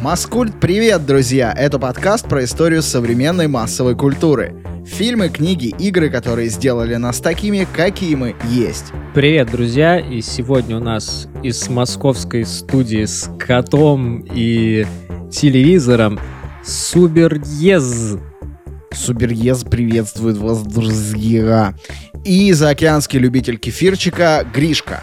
Маскульт, привет, друзья! Это подкаст про историю современной массовой культуры. Фильмы, книги, игры, которые сделали нас такими, какие мы есть. Привет, друзья! И сегодня у нас из московской студии с котом и телевизором Суберьез. Суберьез приветствует вас, друзья! И заокеанский любитель кефирчика Гришка.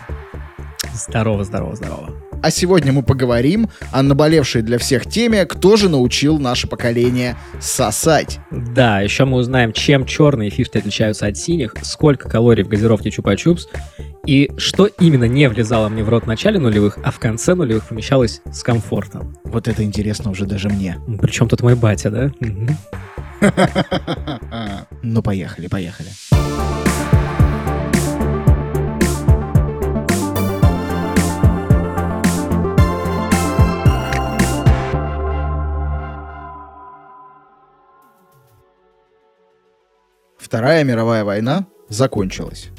Здорово, здорово, здорово. А сегодня мы поговорим о наболевшей для всех теме, кто же научил наше поколение сосать. Да, еще мы узнаем, чем черные фишки отличаются от синих, сколько калорий в газировке Чупа-Чупс, и что именно не влезало мне в рот в начале нулевых, а в конце нулевых помещалось с комфортом. Вот это интересно уже даже мне. Причем тут мой батя, да? Ну, поехали, поехали. Вторая мировая война закончилась.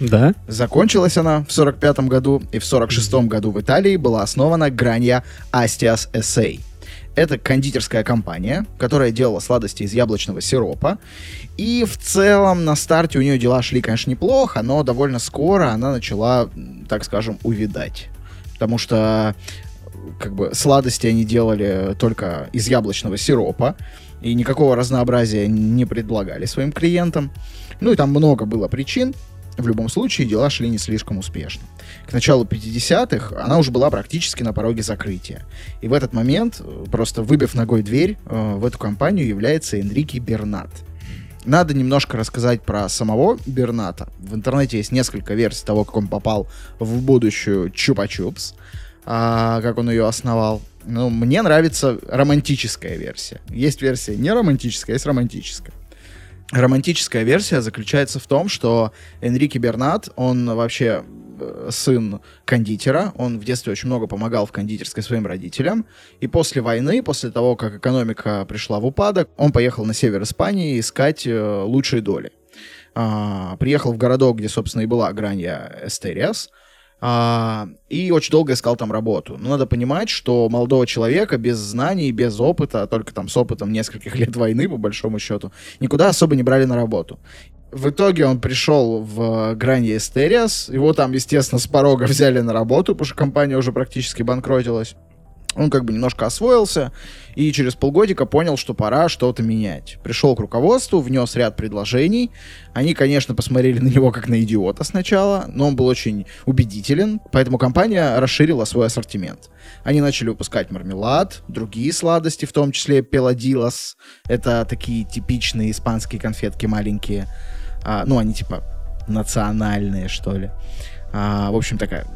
Да? Закончилась она в 45 году, и в 46 году в Италии была основана Гранья Astias S.A. Это кондитерская компания, которая делала сладости из яблочного сиропа. И в целом на старте у нее дела шли, конечно, неплохо, но довольно скоро она начала, так скажем, увидать. Потому что как бы сладости они делали только из яблочного сиропа и никакого разнообразия не предлагали своим клиентам. Ну и там много было причин. В любом случае дела шли не слишком успешно. К началу 50-х она уже была практически на пороге закрытия. И в этот момент, э, просто выбив ногой дверь, э, в эту компанию является Энрике Бернат. Надо немножко рассказать про самого Берната. В интернете есть несколько версий того, как он попал в будущую Чупа-Чупс, а, как он ее основал. Ну, мне нравится романтическая версия. Есть версия не романтическая, есть романтическая. Романтическая версия заключается в том, что Энрике Бернат, он вообще э, сын кондитера, он в детстве очень много помогал в кондитерской своим родителям, и после войны, после того, как экономика пришла в упадок, он поехал на север Испании искать э, лучшие доли. А, приехал в городок, где, собственно, и была Гранья Эстериас, а, и очень долго искал там работу. Но надо понимать, что молодого человека без знаний, без опыта, а только там с опытом нескольких лет войны, по большому счету, никуда особо не брали на работу. В итоге он пришел в Гранье Эстериас, его там, естественно, с порога взяли на работу, потому что компания уже практически банкротилась он как бы немножко освоился и через полгодика понял, что пора что-то менять. Пришел к руководству, внес ряд предложений. Они, конечно, посмотрели на него как на идиота сначала, но он был очень убедителен, поэтому компания расширила свой ассортимент. Они начали выпускать мармелад, другие сладости, в том числе пеладилос. Это такие типичные испанские конфетки маленькие. А, ну, они типа национальные, что ли. А, в общем, такая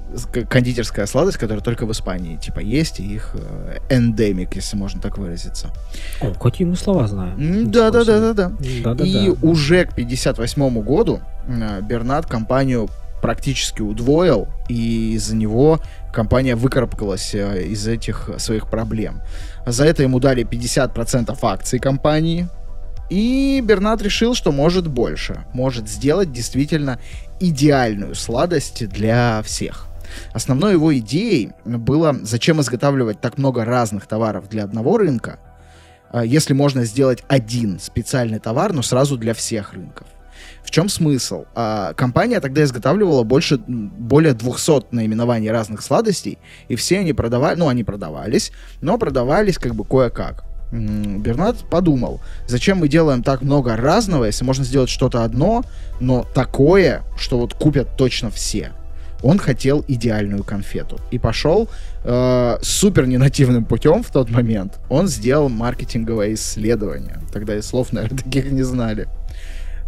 кондитерская сладость, которая только в Испании, типа, есть, и их э, эндемик, если можно так выразиться. О, какие мы слова знаем. Да, да, да, да, да. И уже к 58 году э, Бернат компанию практически удвоил, и из-за него компания выкарабкалась э, из этих своих проблем. За это ему дали 50% акций компании, и Бернат решил, что может больше, может сделать действительно идеальную сладость для всех. Основной его идеей было, зачем изготавливать так много разных товаров для одного рынка, а, если можно сделать один специальный товар, но сразу для всех рынков. В чем смысл? А, компания тогда изготавливала больше, более 200 наименований разных сладостей, и все они продавали, ну, они продавались, но продавались как бы кое-как. Бернат подумал, зачем мы делаем так много разного, если можно сделать что-то одно, но такое, что вот купят точно все. Он хотел идеальную конфету и пошел э, супер ненативным путем в тот момент. Он сделал маркетинговое исследование. Тогда и слов, наверное, таких не знали.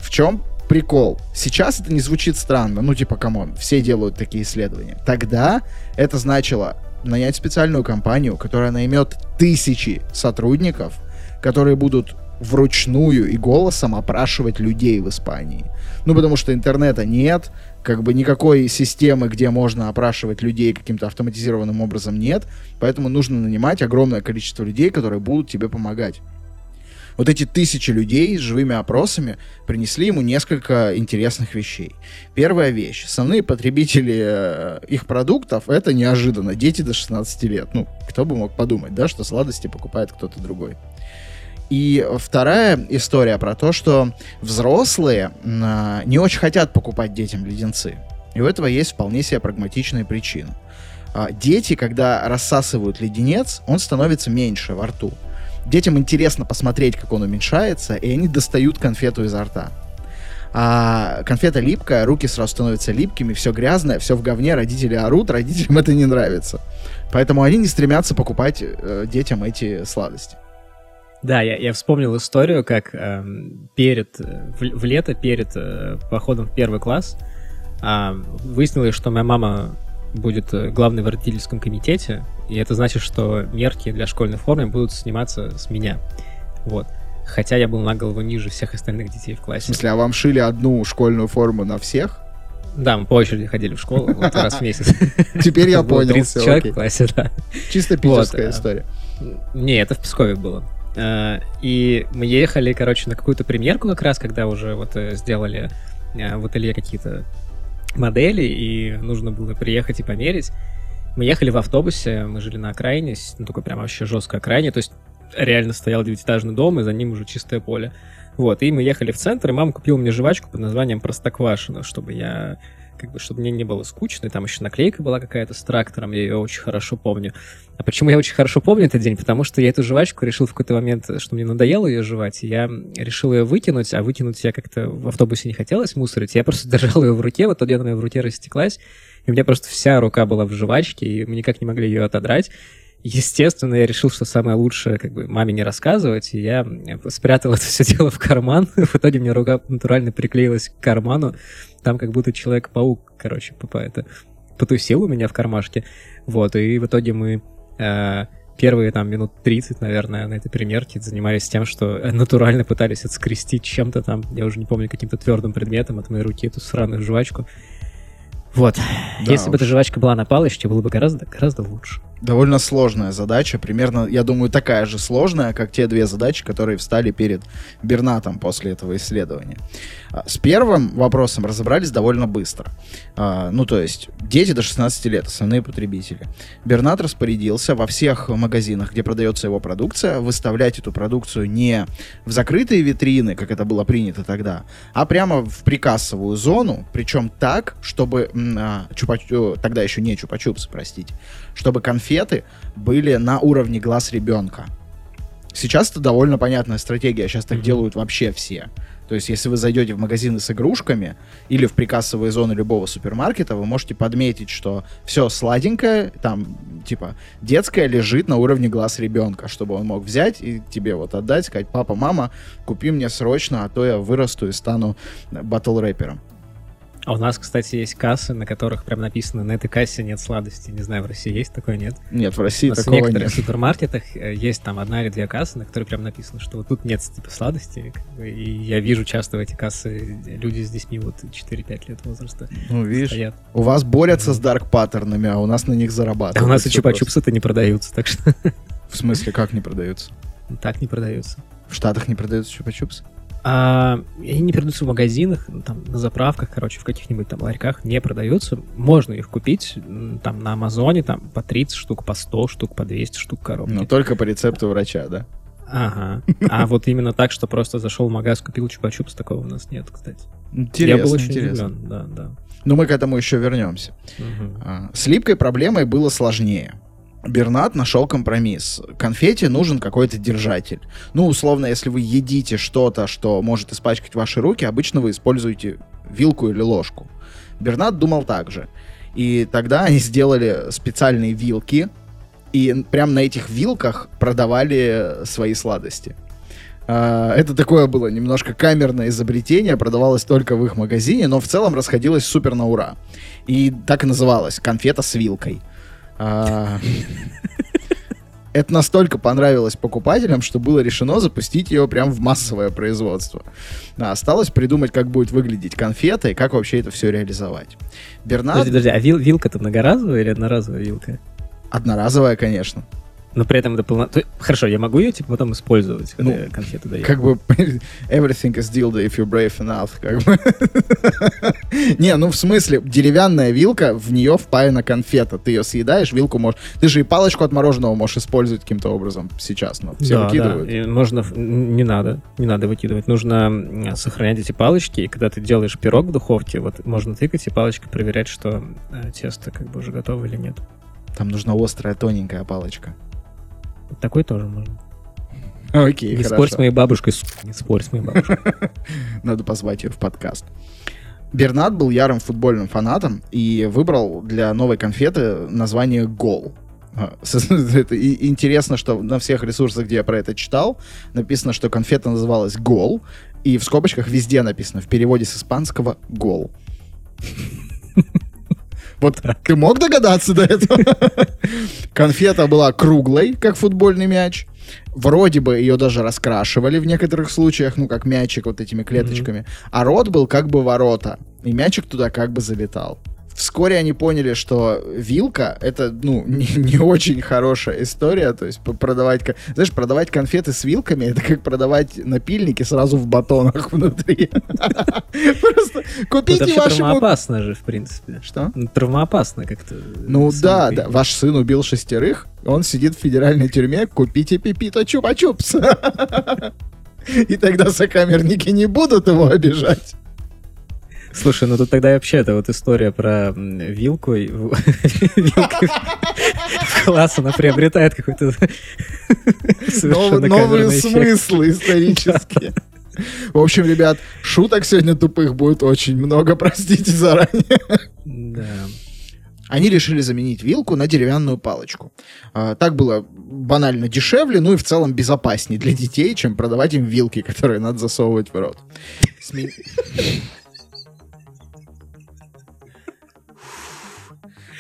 В чем прикол? Сейчас это не звучит странно. Ну, типа, come on, все делают такие исследования. Тогда это значило нанять специальную компанию, которая наймет тысячи сотрудников, которые будут вручную и голосом опрашивать людей в Испании. Ну, потому что интернета нет, как бы никакой системы, где можно опрашивать людей каким-то автоматизированным образом нет, поэтому нужно нанимать огромное количество людей, которые будут тебе помогать. Вот эти тысячи людей с живыми опросами принесли ему несколько интересных вещей. Первая вещь. Основные потребители э, их продуктов — это неожиданно. Дети до 16 лет. Ну, кто бы мог подумать, да, что сладости покупает кто-то другой. И вторая история про то, что взрослые э, не очень хотят покупать детям леденцы. И у этого есть вполне себе прагматичные причины. А, дети, когда рассасывают леденец, он становится меньше во рту. Детям интересно посмотреть, как он уменьшается, и они достают конфету изо рта. А конфета липкая, руки сразу становятся липкими, все грязное, все в говне, родители орут, родителям это не нравится. Поэтому они не стремятся покупать э, детям эти сладости. Да, я, я вспомнил историю, как э, перед, в, в лето, перед э, походом в первый класс, э, выяснилось, что моя мама будет э, главной в родительском комитете, и это значит, что мерки для школьной формы будут сниматься с меня. Вот. Хотя я был на голову ниже всех остальных детей в классе. В смысле, а вам шили одну школьную форму на всех? Да, мы по очереди ходили в школу вот раз в месяц. Теперь я понял. 30 человек в классе, да. Чисто питерская э, история. Не, это в Пскове было. Э, и мы ехали, короче, на какую-то премьерку как раз, когда уже вот сделали в ателье какие-то модели, и нужно было приехать и померить. Мы ехали в автобусе, мы жили на окраине, ну, такой прям вообще жесткой окраине, то есть реально стоял девятиэтажный дом, и за ним уже чистое поле. Вот, и мы ехали в центр, и мама купила мне жвачку под названием Простоквашино, чтобы я как бы, чтобы мне не было скучно, и там еще наклейка была какая-то с трактором, я ее очень хорошо помню. А почему я очень хорошо помню этот день? Потому что я эту жвачку решил в какой-то момент, что мне надоело ее жевать, и я решил ее выкинуть, а выкинуть я как-то в автобусе не хотелось мусорить, я просто держал ее в руке, вот тогда она в руке растеклась, и у меня просто вся рука была в жвачке, и мы никак не могли ее отодрать. Естественно, я решил, что самое лучшее, как бы, маме не рассказывать, и я спрятал это все дело в карман. В итоге мне рука натурально приклеилась к карману. Там как будто Человек-паук, короче, это потусил у меня в кармашке. Вот, и в итоге мы э, первые там минут 30, наверное, на этой примерке занимались тем, что натурально пытались отскрестить чем-то там, я уже не помню, каким-то твердым предметом от моей руки эту сраную жвачку. Вот. Да Если бы эта жвачка была на палочке, было бы гораздо, гораздо лучше довольно сложная задача, примерно, я думаю, такая же сложная, как те две задачи, которые встали перед Бернатом после этого исследования. А, с первым вопросом разобрались довольно быстро. А, ну, то есть, дети до 16 лет, основные потребители. Бернат распорядился во всех магазинах, где продается его продукция, выставлять эту продукцию не в закрытые витрины, как это было принято тогда, а прямо в прикассовую зону, причем так, чтобы а, чупа, тогда еще не чупа-чупсы, простите, чтобы конфеты были на уровне глаз ребенка. Сейчас это довольно понятная стратегия, сейчас так mm-hmm. делают вообще все. То есть, если вы зайдете в магазины с игрушками или в прикассовые зоны любого супермаркета, вы можете подметить, что все сладенькое, там, типа, детское лежит на уровне глаз ребенка, чтобы он мог взять и тебе вот отдать, сказать, папа, мама, купи мне срочно, а то я вырасту и стану батл-рэпером. А у нас, кстати, есть кассы, на которых прям написано, на этой кассе нет сладости. Не знаю, в России есть такое, нет? Нет, в России такого в некоторых нет. супермаркетах э, есть там одна или две кассы, на которых прям написано, что вот тут нет типа сладости. И я вижу часто в эти кассы люди с детьми вот 4-5 лет возраста Ну, видишь, стоят. у вас борются с дарк паттернами, а у нас на них зарабатывают. А у нас и чупа-чупсы-то не продаются, так что... В смысле, как не продаются? Так не продаются. В Штатах не продаются чупа-чупсы? А, они не продаются в магазинах, ну, там, на заправках, короче, в каких-нибудь там ларьках не продаются. Можно их купить там на Амазоне, там по 30 штук, по 100 штук, по 200 штук коробки. Но только по рецепту врача, да? Ага. А вот именно так, что просто зашел в магаз, купил чупа-чупс, такого у нас нет, кстати. Интересно, Я был очень интересно. удивлен, да, да. Но мы к этому еще вернемся. Угу. С липкой проблемой было сложнее. Бернат нашел компромисс. Конфете нужен какой-то держатель. Ну, условно, если вы едите что-то, что может испачкать ваши руки, обычно вы используете вилку или ложку. Бернат думал так же. И тогда они сделали специальные вилки, и прямо на этих вилках продавали свои сладости. А, это такое было немножко камерное изобретение, продавалось только в их магазине, но в целом расходилось супер на ура. И так и называлось «конфета с вилкой». А, это настолько понравилось покупателям, что было решено запустить ее прям в массовое производство. А осталось придумать, как будет выглядеть конфета и как вообще это все реализовать. Бернард... Подожди, подожди, а вил вилка-то многоразовая или одноразовая вилка? Одноразовая, конечно но при этом это полно... Хорошо, я могу ее, типа, потом использовать, когда ну, я конфеты даю? Как бы everything is dildo if you're brave enough, как бы. Не, ну в смысле, деревянная вилка, в нее впаяна конфета. Ты ее съедаешь, вилку можешь... Ты же и палочку от мороженого можешь использовать каким-то образом сейчас, но все да, выкидывают. Да. И можно... Не надо, не надо выкидывать. Нужно сохранять эти палочки, и когда ты делаешь пирог в духовке, вот можно тыкать и палочкой проверять, что э, тесто как бы уже готово или нет. Там нужна острая, тоненькая палочка. Такой тоже можно. Окей, Не спорь с моей бабушкой, не спорь с моей бабушкой. Надо позвать ее в подкаст. Бернат был ярым футбольным фанатом и выбрал для новой конфеты название «Гол». А, это интересно, что на всех ресурсах, где я про это читал, написано, что конфета называлась «Гол», и в скобочках везде написано в переводе с испанского «Гол». Вот ты мог догадаться до этого? Конфета была круглой, как футбольный мяч. Вроде бы ее даже раскрашивали в некоторых случаях, ну, как мячик вот этими клеточками. А рот был как бы ворота. И мячик туда как бы залетал. Вскоре они поняли, что вилка — это, ну, не, не очень хорошая история. То есть продавать... Знаешь, продавать конфеты с вилками — это как продавать напильники сразу в батонах внутри. Просто купите вашему... травмоопасно же, в принципе. Что? Ну, травмоопасно как-то. Ну да, да. Ваш сын убил шестерых, он сидит в федеральной тюрьме, купите пипито чупа-чупс. И тогда сокамерники не будут его обижать. Слушай, ну тут тогда вообще это вот история про вилку. В класс она приобретает какой-то Новые смыслы исторические. В общем, ребят, шуток сегодня тупых будет очень много, простите заранее. Да. Они решили заменить вилку на деревянную палочку. А, так было банально дешевле, ну и в целом безопаснее для детей, чем продавать им вилки, которые надо засовывать в рот.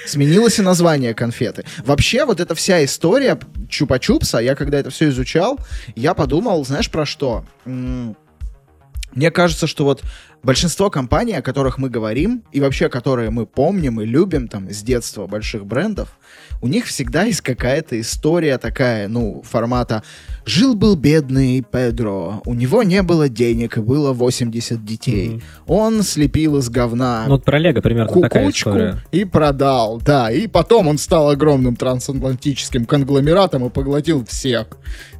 Сменилось и название конфеты. Вообще, вот эта вся история Чупа-Чупса, я когда это все изучал, я подумал, знаешь, про что? Мне кажется, что вот большинство компаний, о которых мы говорим, и вообще, которые мы помним и любим там с детства больших брендов, у них всегда есть какая-то история такая, ну, формата «Жил-был бедный Педро, у него не было денег, и было 80 детей. Mm-hmm. Он слепил из говна Ну, вот про Лего примерно такая история. и продал, да. И потом он стал огромным трансатлантическим конгломератом и поглотил всех.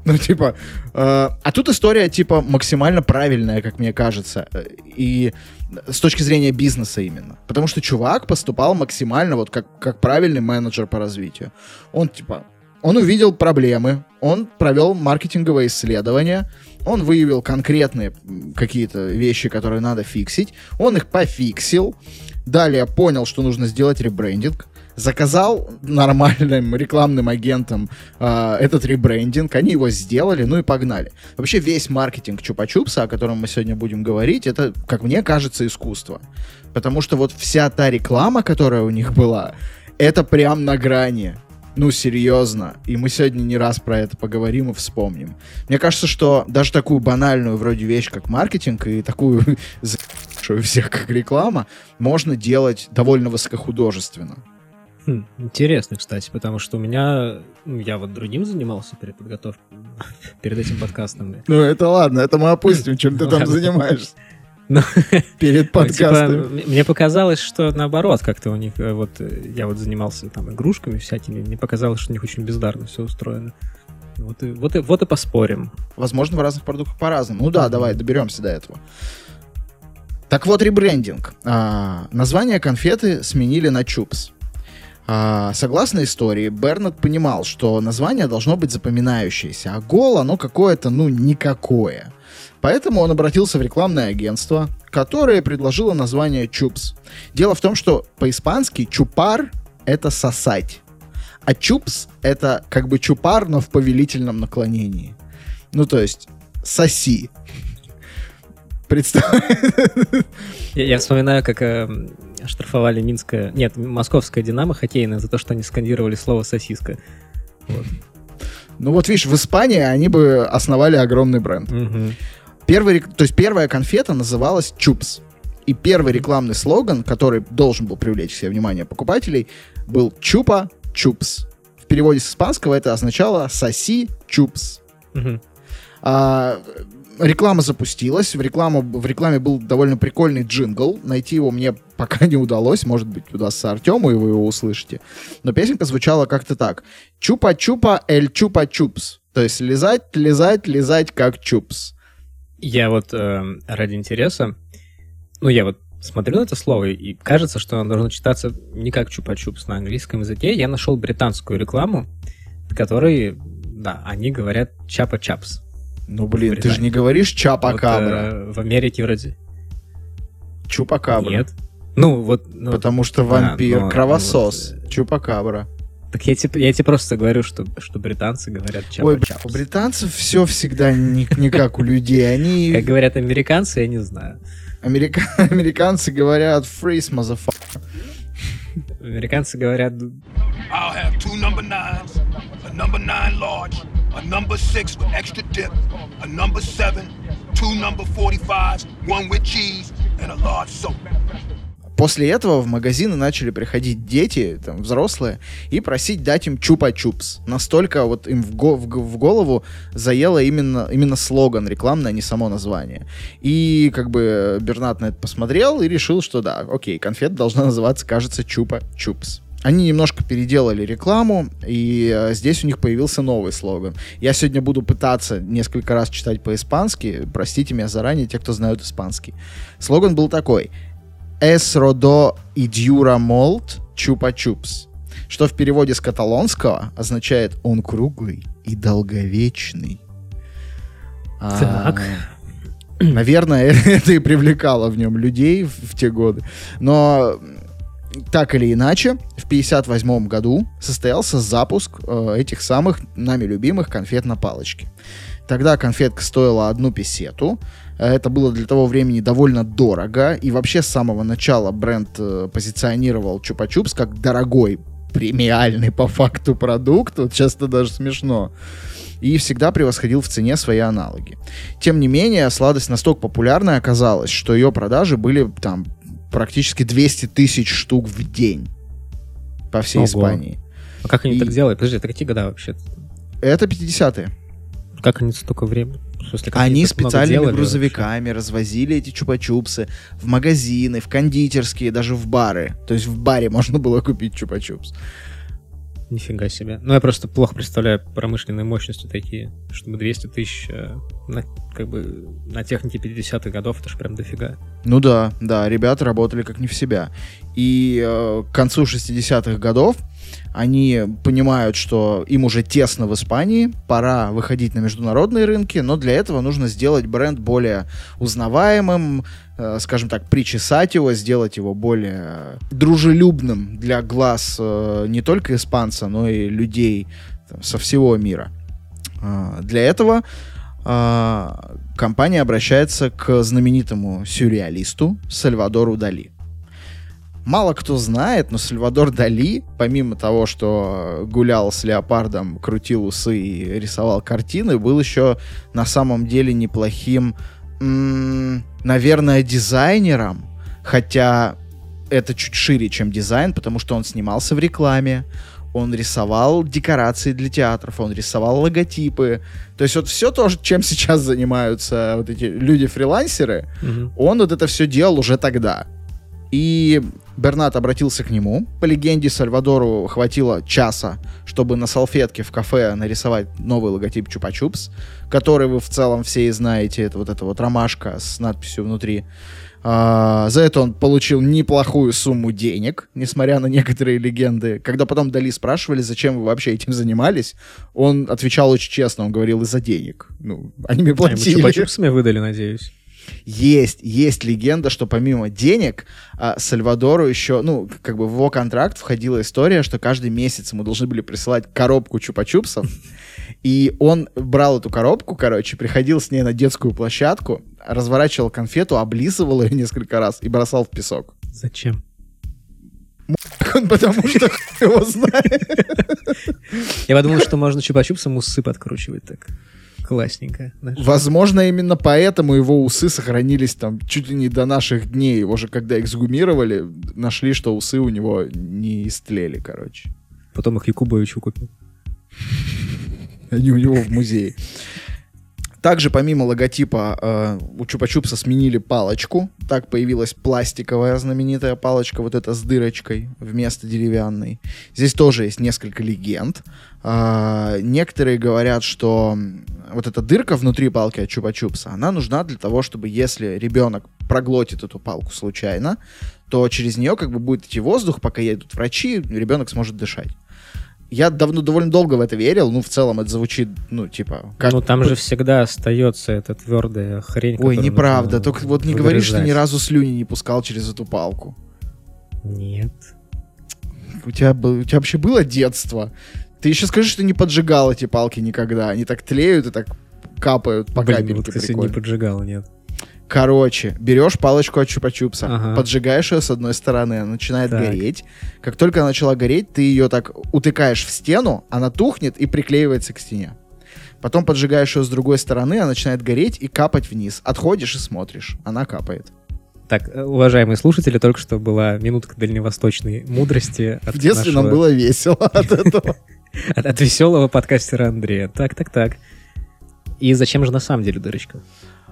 Ну, типа... Э, а тут история, типа, максимально правильная, как мне кажется. И с точки зрения бизнеса именно. Потому что чувак поступал максимально вот как, как правильный менеджер по развитию. Он, типа, он увидел проблемы, он провел маркетинговое исследование, он выявил конкретные какие-то вещи, которые надо фиксить, он их пофиксил, далее понял, что нужно сделать ребрендинг, заказал нормальным рекламным агентам э, этот ребрендинг, они его сделали, ну и погнали. Вообще весь маркетинг Чупа-Чупса, о котором мы сегодня будем говорить, это, как мне кажется, искусство. Потому что вот вся та реклама, которая у них была, это прям на грани. Ну, серьезно. И мы сегодня не раз про это поговорим и вспомним. Мне кажется, что даже такую банальную вроде вещь, как маркетинг, и такую всех как реклама, можно делать довольно высокохудожественно. Хм, интересно, кстати, потому что у меня... Ну, я вот другим занимался перед подготовкой, перед этим подкастом. Ну, это ладно, это мы опустим, чем ты там занимаешься. Ну, перед подкастом. Ну, типа, мне показалось, что наоборот, как-то у них, э, вот, э, я вот занимался там игрушками всякими, мне показалось, что у них очень бездарно все устроено. Вот и, вот и, вот и поспорим. Возможно, в разных продуктах по-разному. Ну да, давай, доберемся до этого. Так вот, ребрендинг. А, название конфеты сменили на Чупс. А, согласно истории, Бернет понимал, что название должно быть запоминающееся, а гол оно какое-то, ну, никакое. Поэтому он обратился в рекламное агентство, которое предложило название Чупс. Дело в том, что по-испански чупар — это сосать, а чупс — это как бы чупар, но в повелительном наклонении. Ну, то есть соси. Представь. Я, я вспоминаю, как э, штрафовали Минское... Нет, московское «Динамо» хоккейное за то, что они скандировали слово «сосиска». Вот. Ну вот видишь, в Испании они бы основали огромный бренд. Мгм. Первый, то есть первая конфета называлась Чупс. И первый рекламный слоган, который должен был привлечь себе внимание покупателей, был Чупа Чупс. В переводе с испанского это означало «соси Чупс». Мгм. А, реклама запустилась, в, рекламу, в рекламе был довольно прикольный джингл, найти его мне пока не удалось, может быть, удастся Артему, и вы его услышите. Но песенка звучала как-то так. Чупа-чупа эль чупа-чупс. То есть лизать, лизать, лизать как чупс. Я вот э, ради интереса, ну, я вот смотрю на это слово, и кажется, что оно должно читаться не как чупа-чупс на английском языке. Я нашел британскую рекламу, в которой, да, они говорят чапа-чапс. Ну, блин, ты же не говоришь Вот, чапа-кабра. э, в Америке вроде Чупа-кабра. нет. Ну, вот... ну, Потому что да, вампир, но- кровосос. ну вот, Чупакабра. Так я тебе, я тебе просто говорю, что, что британцы говорят Ой, бля, чапа-чапс. у британцев все всегда не, не как у людей. Как Они... говорят американцы, я не знаю. америка- Американцы говорят freeze, motherfucker. Американцы говорят I'll have two number nines, a number nine large, a number six with extra dip, a number seven, two number 45s, one with cheese, and a large soda. После этого в магазины начали приходить дети, там, взрослые, и просить дать им чупа-чупс. Настолько вот им в, го- в в голову заело именно, именно слоган рекламный, а не само название. И как бы Бернат на это посмотрел и решил, что да, окей, конфета должна называться, кажется, чупа-чупс. Они немножко переделали рекламу, и э, здесь у них появился новый слоган. Я сегодня буду пытаться несколько раз читать по-испански. Простите меня заранее, те, кто знают испанский. Слоган был такой. Es rodó y dura molt чупа-чупс, что в переводе с каталонского означает «он круглый и долговечный». А, Так. наверное, это и привлекало в нем людей в, в те годы. Но так или иначе, в 1958 году состоялся запуск э, этих самых нами любимых конфет на палочке. Тогда конфетка стоила одну песету. Э, Это было для того времени довольно дорого. И вообще с самого начала бренд э, позиционировал Чупа-Чупс как дорогой, премиальный по факту продукт. Вот часто даже смешно. И всегда превосходил в цене свои аналоги. Тем не менее, сладость настолько популярной оказалась, что ее продажи были там практически 200 тысяч штук в день по всей Ого. Испании. А как они И- так делают? Подожди, это какие года вообще? Это 50-е. Как они столько времени? Смысле, Они специальными делали грузовиками развозили эти чупа-чупсы в магазины, в кондитерские, даже в бары. То есть в баре можно было купить чупа-чупс. вообще? Нифига себе. Ну, я просто плохо представляю промышленные мощности такие, чтобы 200 тысяч э, на, как бы, на технике 50-х годов, это же прям дофига. Ну да, да, ребята работали как не в себя. И э, к концу 60-х годов они понимают, что им уже тесно в Испании, пора выходить на международные рынки, но для этого нужно сделать бренд более узнаваемым, э, скажем так, причесать его, сделать его более дружелюбным для глаз э, не только испанца, но и людей со всего мира. А, Для этого компания обращается к знаменитому сюрреалисту Сальвадору Дали. Мало кто знает, но Сальвадор Дали, помимо того, что гулял с леопардом, крутил усы и рисовал картины, был еще на самом деле неплохим, м, наверное, дизайнером, хотя это чуть шире, чем дизайн, потому что он снимался в рекламе, он рисовал декорации для театров, он рисовал логотипы. То есть вот все то, чем сейчас занимаются вот эти люди-фрилансеры, Мгм. он вот это все делал уже тогда. И Бернат обратился к нему. По легенде, Сальвадору хватило часа, чтобы на салфетке в кафе нарисовать новый логотип Чупа-Чупс, который вы в целом все и знаете. Это вот эта вот ромашка с надписью внутри. А, за это он получил неплохую сумму денег, несмотря на некоторые легенды. Когда потом Дали спрашивали, зачем вы вообще этим занимались, он отвечал очень честно, он говорил из-за денег. Ну, они мне А ему платили. чупа-чупсами выдали, надеюсь. Есть, есть легенда, что помимо денег а, Сальвадору еще, ну, как бы в его контракт входила история, что каждый месяц ему должны были присылать коробку чупа-чупсов, и он брал эту коробку, короче, приходил с ней на детскую площадку, разворачивал конфету, облизывал ее несколько раз и бросал в песок. Зачем? Он потому что его знает. Я подумал, что можно чупа-чупсом усы подкручивать так. Классненько. знаешь. Возможно, именно поэтому его усы сохранились там чуть ли не до наших дней. Его же когда эксгумировали, нашли, что усы у него не истлели, короче. Потом их Якубовичу купил. Они у него в музее. Также помимо логотипа э, у Чупа-Чупса сменили палочку. Так появилась пластиковая знаменитая палочка, вот эта с дырочкой вместо деревянной. Здесь тоже есть несколько легенд. А, некоторые говорят, что вот эта дырка внутри палки от Чупа-Чупса, она нужна для того, чтобы если ребенок проглотит эту палку случайно, то через нее как бы будет идти воздух, пока едут врачи, ребенок сможет дышать. Я давно, довольно долго в это верил, ну, в целом это звучит, ну, типа... как- Ну там же всегда остается эта твердая хрень. Ой, неправда, только вот не говори, что ни разу слюни не пускал через эту палку. Нет. У тебя, был- у тебя вообще было детство? Ты еще скажи, что не поджигал эти палки никогда. Они так тлеют и так капают по Блин, капельке. вот, кстати, не поджигал, нет. Короче, берешь палочку от чупа-чупса, Ага. поджигаешь ее с одной стороны, она начинает Так. гореть. Как только она начала гореть, ты ее так утыкаешь в стену, она тухнет и приклеивается к стене. Потом поджигаешь ее с другой стороны, она начинает гореть и капать вниз. Отходишь и смотришь, она капает. Так, э, уважаемые слушатели, только что была минутка дальневосточной мудрости. От В детстве нам нашего- было весело от этого. От, от веселого подкастера Андрея. Так, так, так. И зачем же на самом деле дырочка?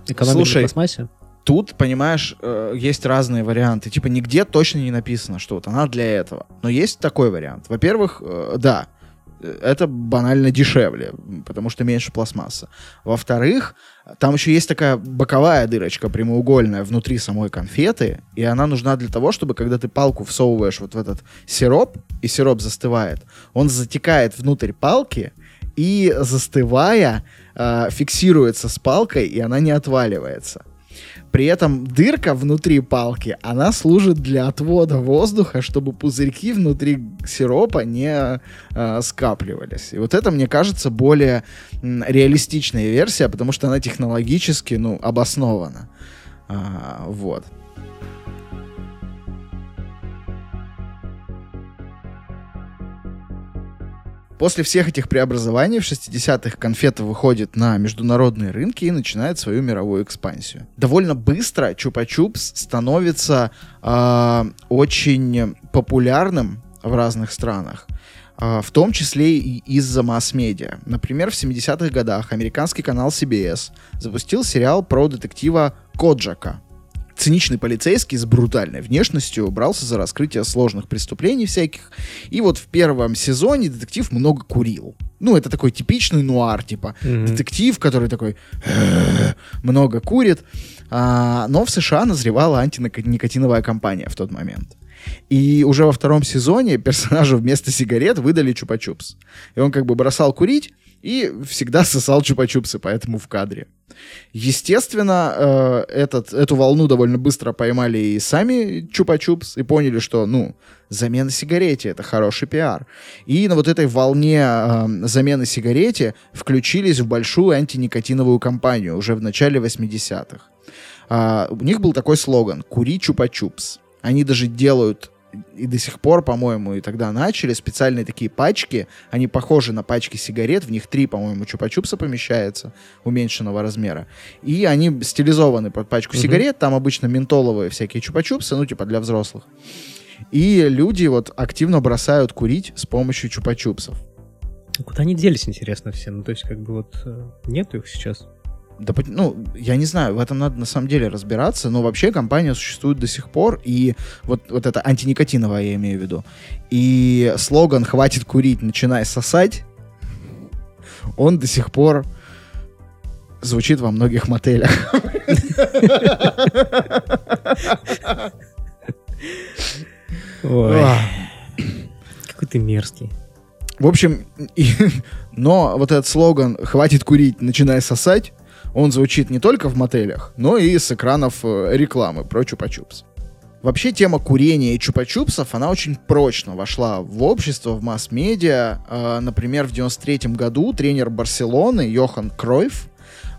Экономить Слушай, на пластмассе? Тут, понимаешь, э, есть разные варианты. Типа нигде точно не написано, что вот она для этого. Но есть такой вариант. Во-первых, э, да, э, это банально дешевле, потому что меньше пластмасса. Во-вторых, там еще есть такая боковая дырочка прямоугольная внутри самой конфеты, и она нужна для того, чтобы когда ты палку всовываешь вот в этот сироп, и сироп застывает, он затекает внутрь палки, и застывая, э, фиксируется с палкой, и она не отваливается. При этом дырка внутри палки, она служит для отвода воздуха, чтобы пузырьки внутри сиропа не э, скапливались. И вот это, мне кажется, более реалистичная версия, потому что она технологически, ну, обоснована. А, вот. После всех этих преобразований в 60-х конфета выходит на международные рынки и начинает свою мировую экспансию. Довольно быстро Чупа-Чупс становится а, очень популярным в разных странах. а, В том числе и из-за масс-медиа. Например, в 70-х годах американский канал CBS запустил сериал про детектива Коджака, циничный полицейский с брутальной внешностью брался за раскрытие сложных преступлений всяких. И вот в первом сезоне детектив много курил. Ну, это такой типичный нуар, типа Мгм. детектив, который такой «Э, много курит. А, но в США назревала антиникотиновая кампания в тот момент. И уже во втором сезоне персонажу вместо сигарет выдали чупа-чупс. И он как бы бросал курить и всегда сосал чупа-чупсы, поэтому в кадре. Естественно, э, этот, эту волну довольно быстро поймали и сами чупа-чупс и поняли, что, ну, замена сигарете — это хороший пиар. И на вот этой волне э, замены сигарете включились в большую антиникотиновую кампанию уже в начале 80-х. А, у них был такой слоган «Кури чупа-чупс». Они даже делают и до сих пор, по-моему, и тогда начали специальные такие пачки. Они похожи на пачки сигарет. В них три, по-моему, чупа-чупса помещается уменьшенного размера. И они стилизованы под пачку Мгм. сигарет. Там обычно ментоловые всякие чупа-чупсы, ну, типа для взрослых. И люди вот активно бросают курить с помощью чупа-чупсов. Куда они делись, интересно, все? Ну, то есть, как бы вот э, нету их сейчас. Да, ну, я не знаю, в этом надо на самом деле разбираться, но вообще компания существует до сих пор, и вот, вот это антиникотиновая, я имею в виду. И слоган «Хватит курить, начинай сосать», он до сих пор звучит во многих мотелях. Ой, какой ты мерзкий. В общем, и- но вот этот слоган «Хватит курить, начинай сосать», он звучит не только в мотелях, но и с экранов э, рекламы про чупа-чупс. Вообще тема курения и чупа-чупсов, она очень прочно вошла в общество, в масс-медиа. Э, например, в 93 году тренер Барселоны Йохан Кройф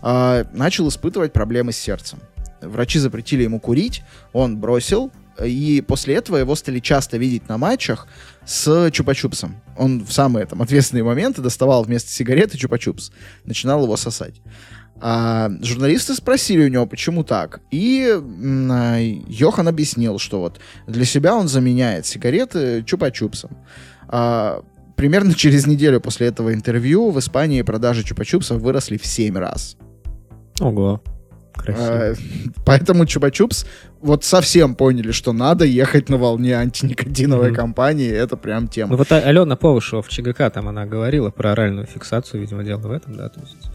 э, начал испытывать проблемы с сердцем. Врачи запретили ему курить, он бросил и после этого его стали часто видеть на матчах с чупа-чупсом. Он в самые там ответственные моменты доставал вместо сигареты чупа-чупс, начинал его сосать. А журналисты спросили у него, почему так. И а, Йохан объяснил, что вот для себя он заменяет сигареты чупа-чупсом. А, примерно через неделю после этого интервью в Испании продажи чупа-чупсов выросли в 7 раз. Ого. Красиво. А, Поэтому Чупа-Чупс вот совсем поняли, что надо ехать на волне антиникотиновой Мгм. кампании. Это прям Ну тема. вот А- Алена Повышева в ЧГК, там она говорила про оральную фиксацию, видимо, дело в этом, да, то есть...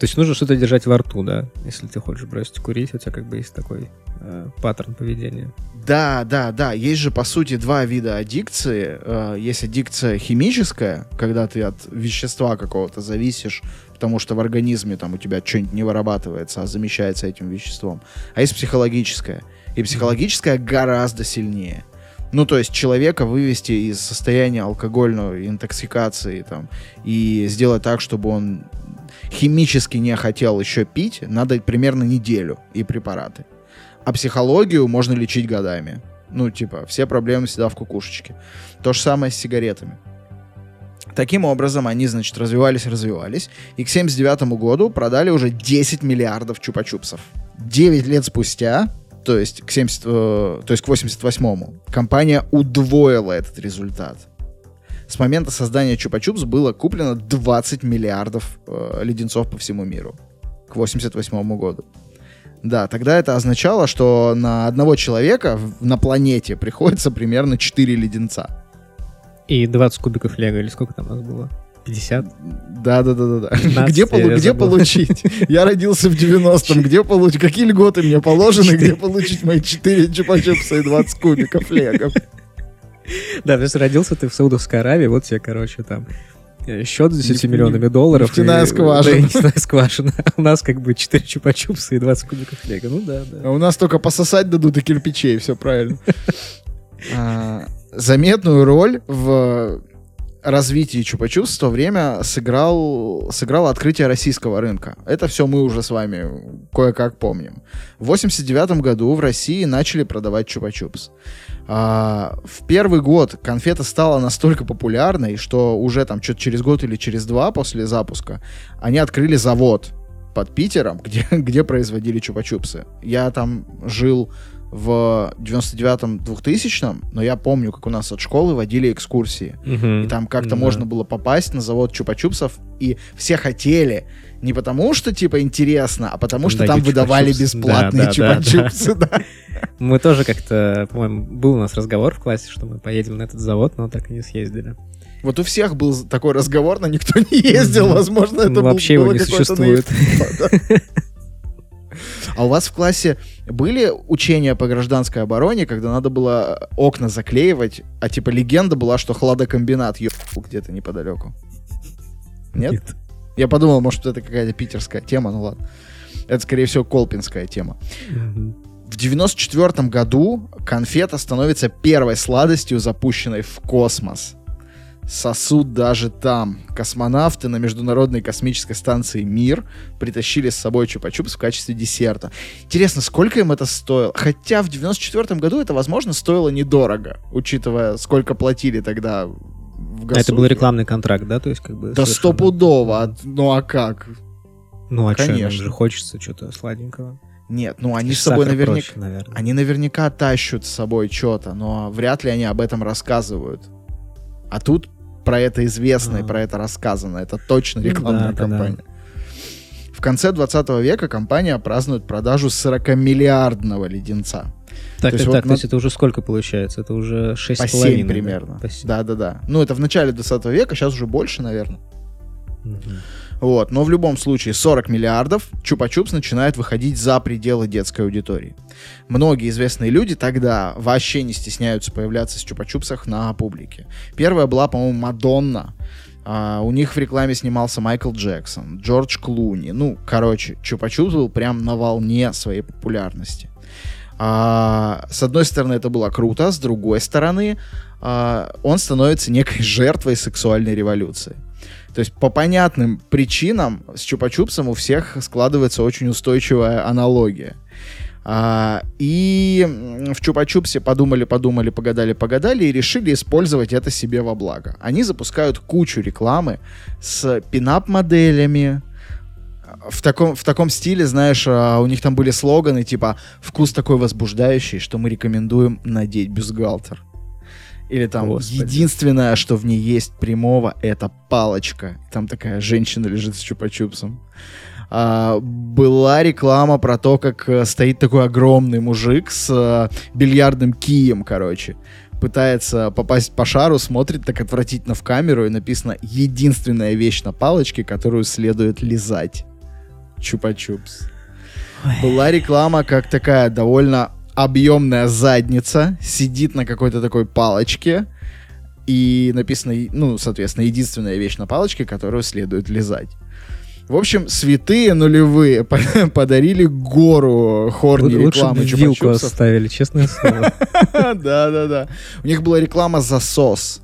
То есть нужно что-то держать во рту, да, если ты хочешь бросить курить, у тебя как бы есть такой э, паттерн поведения. Да, да, да. Есть же, по сути, два вида аддикции. Э, Есть аддикция химическая, когда ты от вещества какого-то зависишь, потому что в организме там у тебя что-нибудь не вырабатывается, а замещается этим веществом. А есть психологическая. И психологическая гораздо сильнее. Ну, то есть человека вывести из состояния алкогольной интоксикации там, и сделать так, чтобы он химически не хотел еще пить, надо примерно неделю и препараты. А психологию можно лечить годами. Ну, типа, все проблемы всегда в кукушечке. То же самое с сигаретами. Таким образом, они, значит, развивались, развивались, и к 79 году продали уже 10 миллиардов чупа-чупсов. 9 лет спустя, то есть к, 70, э, то есть к 88-му, компания удвоила этот результат. С момента создания чупа-чупс было куплено 20 миллиардов э, леденцов по всему миру. К 88 году. Да, тогда это означало, что на одного человека на планете приходится примерно 4 леденца. И 20 кубиков лего, или сколько там у нас было? 50? Да, да, да, да, да. 15, Где, полу- где забыл. получить? Я родился в 90-м. Где получить? Какие льготы мне положены? Где получить мои 4 чупа-чупса и 20 кубиков лего? Да, то есть родился ты в Саудовской Аравии, вот тебе, короче, там э, счет с 10 Неф- миллионами долларов. нефтяная и- скважина. Да, нефтяная скважина. У нас как бы 4 чупа-чупса и 20 кубиков лего. Ну да, да. А у нас только пососать дадут и кирпичей, все правильно. А, Заметную роль в развитии чупа-чупс в то время сыграл, сыграло открытие российского рынка. Это все мы уже с вами кое-как помним. В 89 году в России начали продавать чупа-чупс. А, в первый год конфета стала настолько популярной, что уже там что-то через год или через два после запуска они открыли завод под Питером, где, где производили чупа-чупсы. Я там жил в 99-м, 2000-м, но я помню, как у нас от школы водили экскурсии. И там как-то Да. можно было попасть на завод чупа-чупсов, и все хотели не потому, что, типа, интересно, а потому, что там выдавали бесплатные Да, чупа-чупсы, да. Мы тоже как-то, по-моему, был у нас разговор в классе, что мы поедем на этот завод, но так и не съездили. Вот у всех был такой разговор, но никто не ездил, возможно, это Ну, был- вообще его не существует. да. А у вас в классе были учения по гражданской обороне, когда надо было окна заклеивать, а типа легенда была, что хладокомбинат ебал где-то неподалеку? Нет? Я подумал, может, это какая-то питерская тема, ну ладно. Это, скорее всего, колпинская тема. В 94 году конфета становится первой сладостью, запущенной в космос. Сосуд даже там. Космонавты на Международной космической станции «Мир» притащили с собой чупа-чупс в качестве десерта. Интересно, сколько им это стоило? Хотя в 94 году это, возможно, стоило недорого, учитывая, сколько платили тогда в А ГАСУ. это был рекламный контракт, да? То есть как бы... Да совершенно- стопудово. а- Ну а как? Ну а что, Конечно. же хочется что-то сладенького. Нет, ну они с собой наверняка... наверное. Они наверняка тащут с собой что-то, но вряд ли они об этом рассказывают. А тут про это известно и А. про это рассказано. Это точно Ну рекламная да, да, кампания. В конце 20 века компания празднует продажу 40-миллиардного леденца. Так, то есть так, вот так, то на- есть это уже сколько получается? Это уже 6,5 По 7 примерно. Да-да-да. Ну, это в начале 20 века, сейчас уже больше, наверное. Мгм. Вот, но в любом случае 40 миллиардов Чупа-Чупс начинает выходить за пределы детской аудитории. Многие известные люди тогда вообще не стесняются появляться с Чупа-Чупсах на публике. Первая была, по-моему, Мадонна. А, у них в рекламе снимался Майкл Джексон, Джордж Клуни. Ну, короче, Чупа-Чупс был прям на волне своей популярности. А, с одной стороны, это было круто, с другой стороны, а, он становится некой жертвой сексуальной революции. То есть по понятным причинам с Чупа-Чупсом у всех складывается очень устойчивая аналогия. А, и в Чупа-Чупсе подумали, подумали, погадали, погадали и решили использовать это себе во благо. Они запускают кучу рекламы с пинап-моделями, в таком, в таком стиле, знаешь, а, у них там были слоганы типа «Вкус такой возбуждающий, что мы рекомендуем надеть бюстгальтер». Или там Господи. единственное, что в ней есть прямого, это палочка. Там такая женщина лежит с чупа-чупсом. А, была реклама про то, как э, стоит такой огромный мужик с э, бильярдным кием, короче. Пытается попасть по шару, смотрит так отвратительно в камеру, и написано «Единственная вещь на палочке, которую следует лизать». Чупа-чупс. Была реклама, как такая довольно объемная задница сидит на какой-то такой палочке, и написано, ну, соответственно, единственная вещь на палочке, которую следует лизать. В общем, святые нулевые по- подарили гору хорни Лучше рекламы вилку оставили, честное слово. Да-да-да. У них была реклама «Засос».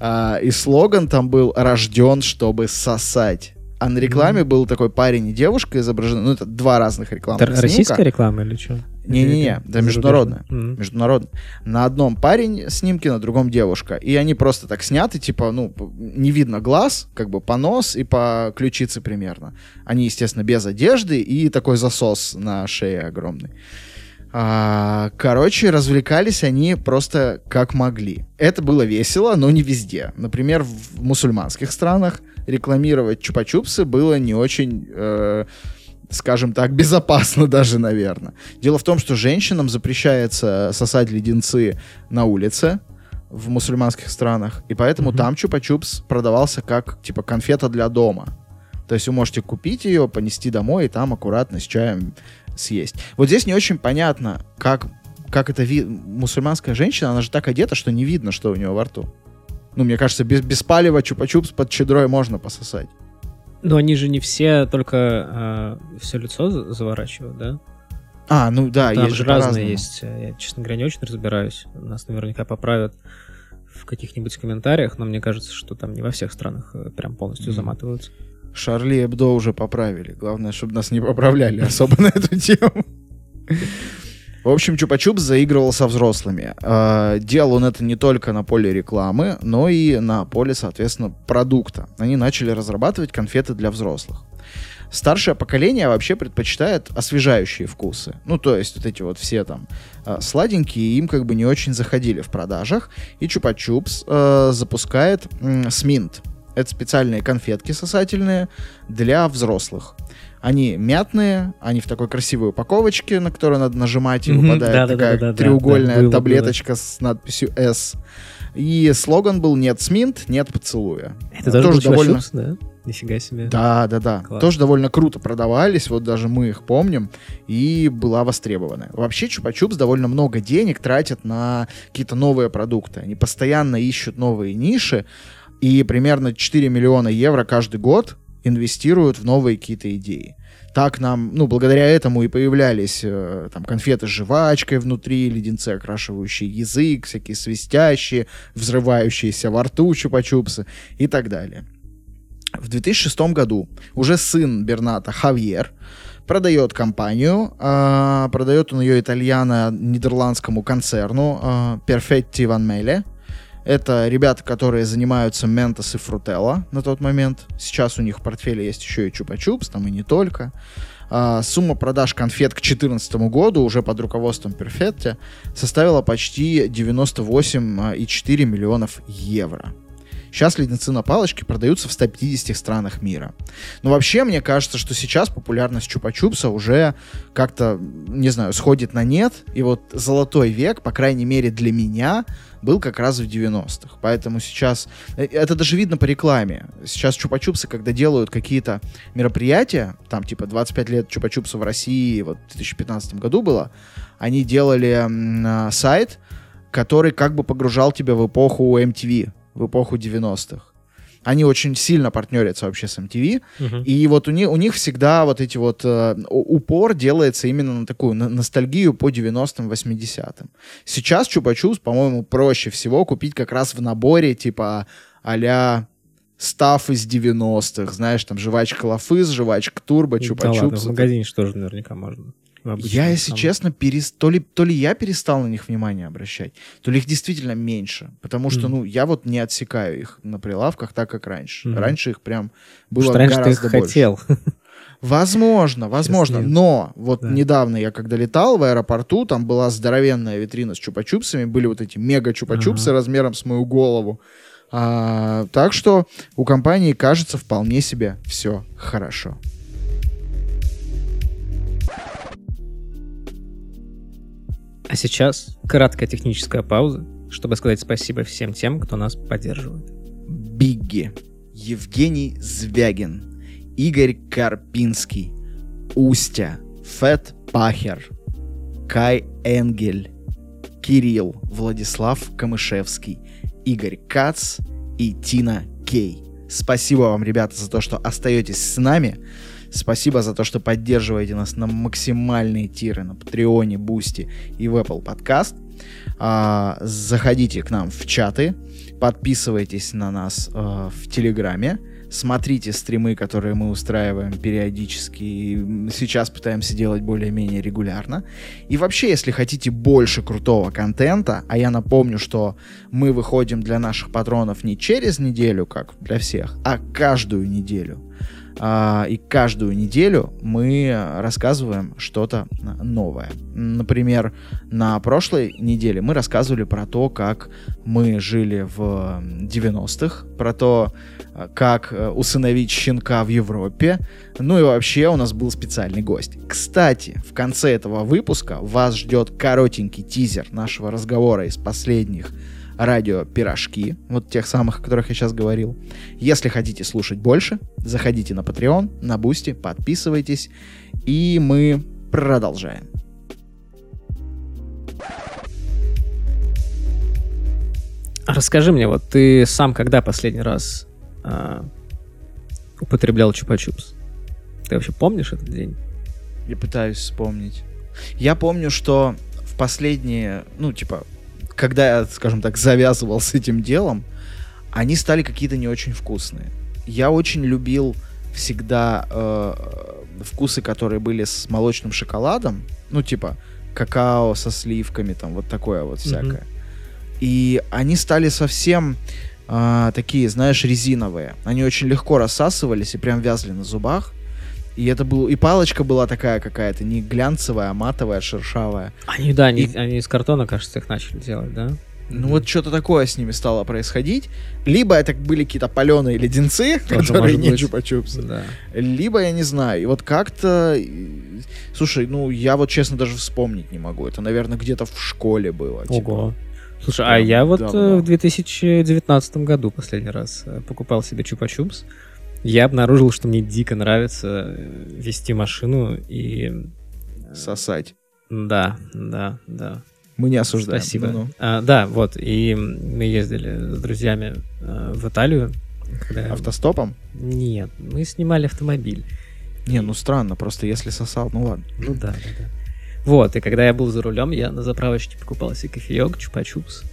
А, И слоган там был «Рожден, чтобы сосать». А на рекламе был такой парень и девушка изображены. Ну, это два разных рекламных Это снимка. российская реклама или что? Не-не-не, это международная. Международная. На одном парень снимки, на другом девушка. И они просто так сняты, типа, ну, не видно глаз, как бы по нос и по ключице примерно. Они, естественно, без одежды и такой засос на шее огромный. А, короче, развлекались они просто как могли. Это было весело, но не везде. Например, в мусульманских странах рекламировать чупа-чупсы было не очень, э, скажем так, безопасно даже, наверное. Дело в том, что женщинам запрещается сосать леденцы на улице в мусульманских странах, и поэтому Мгм. там чупа-чупс продавался как, типа, конфета для дома. То есть вы можете купить ее, понести домой и там аккуратно с чаем съесть. Вот здесь не очень понятно, как, как это ви... мусульманская женщина, она же так одета, что не видно, что у нее во рту. Ну, мне кажется, без, без палева чупа-чупс под чедрой можно пососать. Но они же не все только все лицо за- заворачивают, да? А, ну да, Там есть же разные есть. Я, честно говоря, не очень разбираюсь. Нас наверняка поправят в каких-нибудь комментариях, но мне кажется, что там не во всех странах э, прям полностью Мгм. заматываются. Шарли Эбдо уже поправили. Главное, чтобы нас не поправляли особо на эту тему. В общем, Чупа-Чупс заигрывал со взрослыми. Э, Делал он это не только на поле рекламы, но и на поле, соответственно, продукта. Они начали разрабатывать конфеты для взрослых. Старшее поколение вообще предпочитает освежающие вкусы. Ну, то есть вот эти вот все там э, сладенькие им как бы не очень заходили в продажах. И Чупа-Чупс э, запускает м, Сминт. Это специальные конфетки сосательные для взрослых. Они мятные, они в такой красивой упаковочке, на которую надо нажимать, и Мгм, выпадает да-да-да-да-да, такая да, треугольная было, было. таблеточка с надписью S. И слоган был «Нет сминт, нет поцелуя». Это тоже, тоже довольно- Чупа-Чупс, да? Нифига себе. Да, да, да. Класс. Тоже довольно круто продавались, вот даже мы их помним, и была востребована. Вообще Чупа-Чупс довольно много денег тратят на какие-то новые продукты. Они постоянно ищут новые ниши, и примерно 4 миллиона евро каждый год инвестируют в новые какие-то идеи. Так нам, ну, благодаря этому и появлялись э, там конфеты с жвачкой внутри, леденцы, окрашивающие язык, всякие свистящие, взрывающиеся во рту чупа-чупсы и так далее. В 2006 году уже сын Берната, Хавьер, продает компанию, а, продает он ее итальяно-нидерландскому концерну а, Perfetti Van Mele. Это ребята, которые занимаются Ментос и Фрутелла на тот момент. Сейчас у них в портфеле есть еще и Чупа-Чупс, там и не только. А, сумма продаж конфет к 2014 году уже под руководством Perfetti составила почти 98,4 миллионов евро. Сейчас леденцы на палочке продаются в 150 странах мира. Но вообще, мне кажется, что сейчас популярность Чупа-Чупса уже как-то, не знаю, сходит на нет. И вот золотой век, по крайней мере для меня, был как раз в 90-х. Поэтому сейчас... э, Это даже видно по рекламе. Сейчас Чупа-Чупсы, когда делают какие-то мероприятия, там типа 25 лет Чупа-Чупса в России, вот в 2015 году было, они делали а, сайт, который как бы погружал тебя в эпоху MTV, в эпоху 90-х. Они очень сильно партнерятся вообще с MTV, Мгм. и вот у них, у них всегда вот эти вот э, упор делается именно на такую на- ностальгию по 90-м, 80-м. Сейчас Чупа-Чупс, по-моему, проще всего купить как раз в наборе типа а-ля став из 90-х, знаешь, там жвачка Лафыз, жвачка Турбо, Да ладно, в Чупа-Чупс. магазине что же наверняка можно. Я, если там- честно, перес... то, ли, то ли я перестал на них внимание обращать, то ли их действительно меньше. Потому что, Мгм. ну, я вот не отсекаю их на прилавках так, как раньше. Мгм. Раньше их прям было Потому что раньше ты их больше. хотел. Возможно, возможно. Но вот Да. недавно я когда летал в аэропорту, там была здоровенная витрина с чупа-чупсами, были вот эти мега-чупа-чупсы Ага. размером с мою голову. А, так что у компании кажется вполне себе все хорошо. А сейчас краткая техническая пауза, чтобы сказать спасибо всем тем, кто нас поддерживает. Бигги, Евгений Звягин, Игорь Карпинский, Устя, Фет Пахер, Кай Энгель, Кирилл Владислав Камышевский, Игорь Кац и Тина Кей. Спасибо вам, ребята, за то, что остаетесь с нами. Спасибо за то, что поддерживаете нас на максимальные тиры на Patreon, Boosty и в Apple Podcast. А, заходите к нам в чаты, подписывайтесь на нас э, в Телеграме, смотрите стримы, которые мы устраиваем периодически. и Сейчас пытаемся делать более-менее регулярно. И вообще, если хотите больше крутого контента, а я напомню, что мы выходим для наших патронов не через неделю, как для всех, а каждую неделю. А, и каждую неделю мы рассказываем что-то новое. Например, на прошлой неделе мы рассказывали про то, как мы жили в 90-х, про то, как усыновить щенка в Европе. Ну и вообще у нас был специальный гость. Кстати, в конце этого выпуска вас ждет коротенький тизер нашего разговора из последних радио «Пирожки», вот тех самых, о которых я сейчас говорил. Если хотите слушать больше, заходите на Patreon, на Boosty, подписывайтесь, и мы продолжаем. А Расскажи мне, вот ты сам когда последний раз а, употреблял чупа-чупс? Ты вообще помнишь этот день? Я пытаюсь вспомнить. Я помню, что в последние, ну, типа, когда я, скажем так, завязывал с этим делом, они стали какие-то не очень вкусные. Я очень любил всегда э, вкусы, которые были с молочным шоколадом, ну, типа, какао со сливками, там, вот такое вот всякое. И они стали совсем а, такие, знаешь, резиновые. Они очень легко рассасывались и прям вязли на зубах. И это был и палочка была такая какая-то, не глянцевая, а матовая, шершавая. Они, да, они, И- они из картона, кажется, их начали делать, да? Ну вот что-то такое с ними стало происходить. Либо это были какие-то паленые леденцы, Тоже которые не чупа-чупсы. Да. Либо я не знаю. И вот как-то... Слушай, ну я вот честно даже вспомнить не могу. Это, наверное, где-то в школе было. типа. Ого. Слушай, а прям я вот давно. э, в 2019 году последний раз э, покупал себе чупа-чупс. Я обнаружил, что мне дико нравится э, вести машину и... э, Сосать. Да, да, да. Мы не осуждаем. Спасибо. Ну-ну. А, да, вот, и мы ездили с друзьями э, в Италию. когда- Автостопом? Нет, мы снимали автомобиль. Не, ну странно, просто если сосал, ну ладно. Ну да, да, да. Вот, и когда я был за рулем, я на заправочке покупал себе кофеек, чупа-чупс,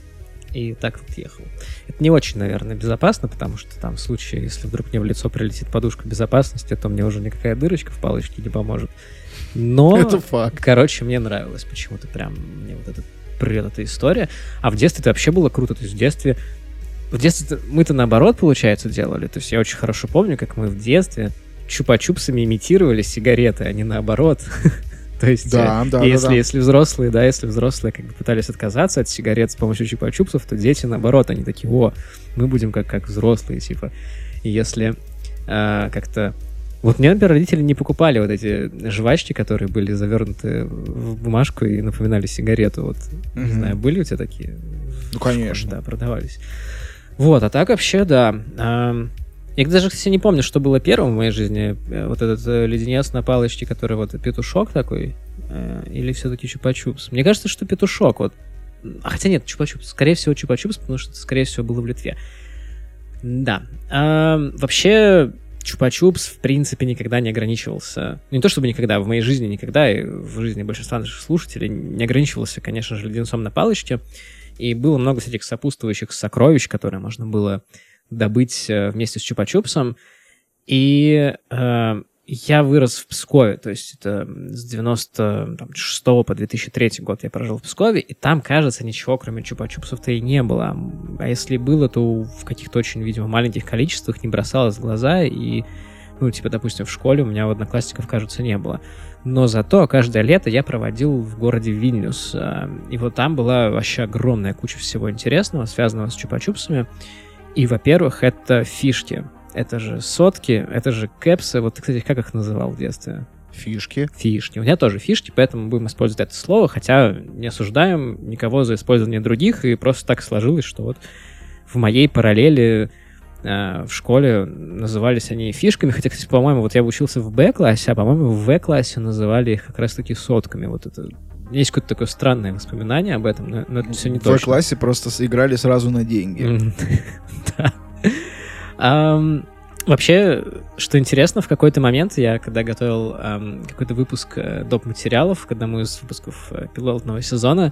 и так вот ехал. Это не очень, наверное, безопасно, потому что там в случае, если вдруг мне в лицо прилетит подушка безопасности, то мне уже никакая дырочка в палочке не поможет. Но, Это факт. короче, мне нравилось почему-то прям, мне вот эта прет эта история. А в детстве это вообще было круто, то есть в детстве в детстве мы-то наоборот, получается, делали. То есть я очень хорошо помню, как мы в детстве чупа-чупсами имитировали сигареты, а не наоборот. То есть, Да, э, да, да, если, да. если взрослые, да, если взрослые как бы пытались отказаться от сигарет с помощью чупа-чупсов, то дети, наоборот, они такие, о, мы будем как, как взрослые, типа. И если э, как-то... Вот мне, например, родители не покупали вот эти жвачки, которые были завернуты в бумажку и напоминали сигарету. Вот, не Мгм. знаю, были у тебя такие? Ну, конечно. Да, продавались. Вот, а так вообще, да. Ам, Я даже, кстати, не помню, что было первым в моей жизни. Э, Вот этот э, леденец на палочке, который вот петушок такой, э, или все-таки чупа-чупс. Мне кажется, что петушок. Вот. А Хотя нет, чупа-чупс. Скорее всего, чупа-чупс, потому что скорее всего, было в Литве. Да. Ам, Вообще, чупа-чупс, в принципе, никогда не ограничивался. Не то чтобы никогда, в моей жизни никогда, и в жизни большинства наших слушателей не ограничивался, конечно же, леденцом на палочке. И было много всяких сопутствующих сокровищ, которые можно было добыть э, вместе с чупа-чупсом. И э, я вырос в Пскове, то есть это с 96 по 2003 год я прожил в Пскове, и там, кажется, ничего кроме чупа-чупсов-то и не было. А если было, то в каких-то очень, видимо, маленьких количествах не бросалось в глаза, и, ну, типа, допустим, в школе у меня у одноклассников, кажется, не было. Но зато каждое лето я проводил в городе Вильнюс, а, и вот там была вообще огромная куча всего интересного, связанного с чупа-чупсами. И, во-первых, это фишки — это же сотки, это же кэпсы. Вот ты, кстати, как их называл в детстве? Фишки. Фишки. У меня тоже фишки, поэтому будем использовать это слово, хотя не осуждаем никого за использование других, и просто так сложилось, что вот в моей параллели э, в школе назывались они фишками, хотя, кстати, по-моему, вот я учился в Б-классе, а, по-моему, в В-классе называли их как раз-таки сотками. Вот это есть какое-то такое странное воспоминание об этом, но, но это все не точно. В классе просто играли сразу на деньги. Да. Вообще, что интересно, в какой-то момент я, когда готовил какой-то выпуск uh, доп. материалов, когда мы из выпусков uh, пилотного сезона,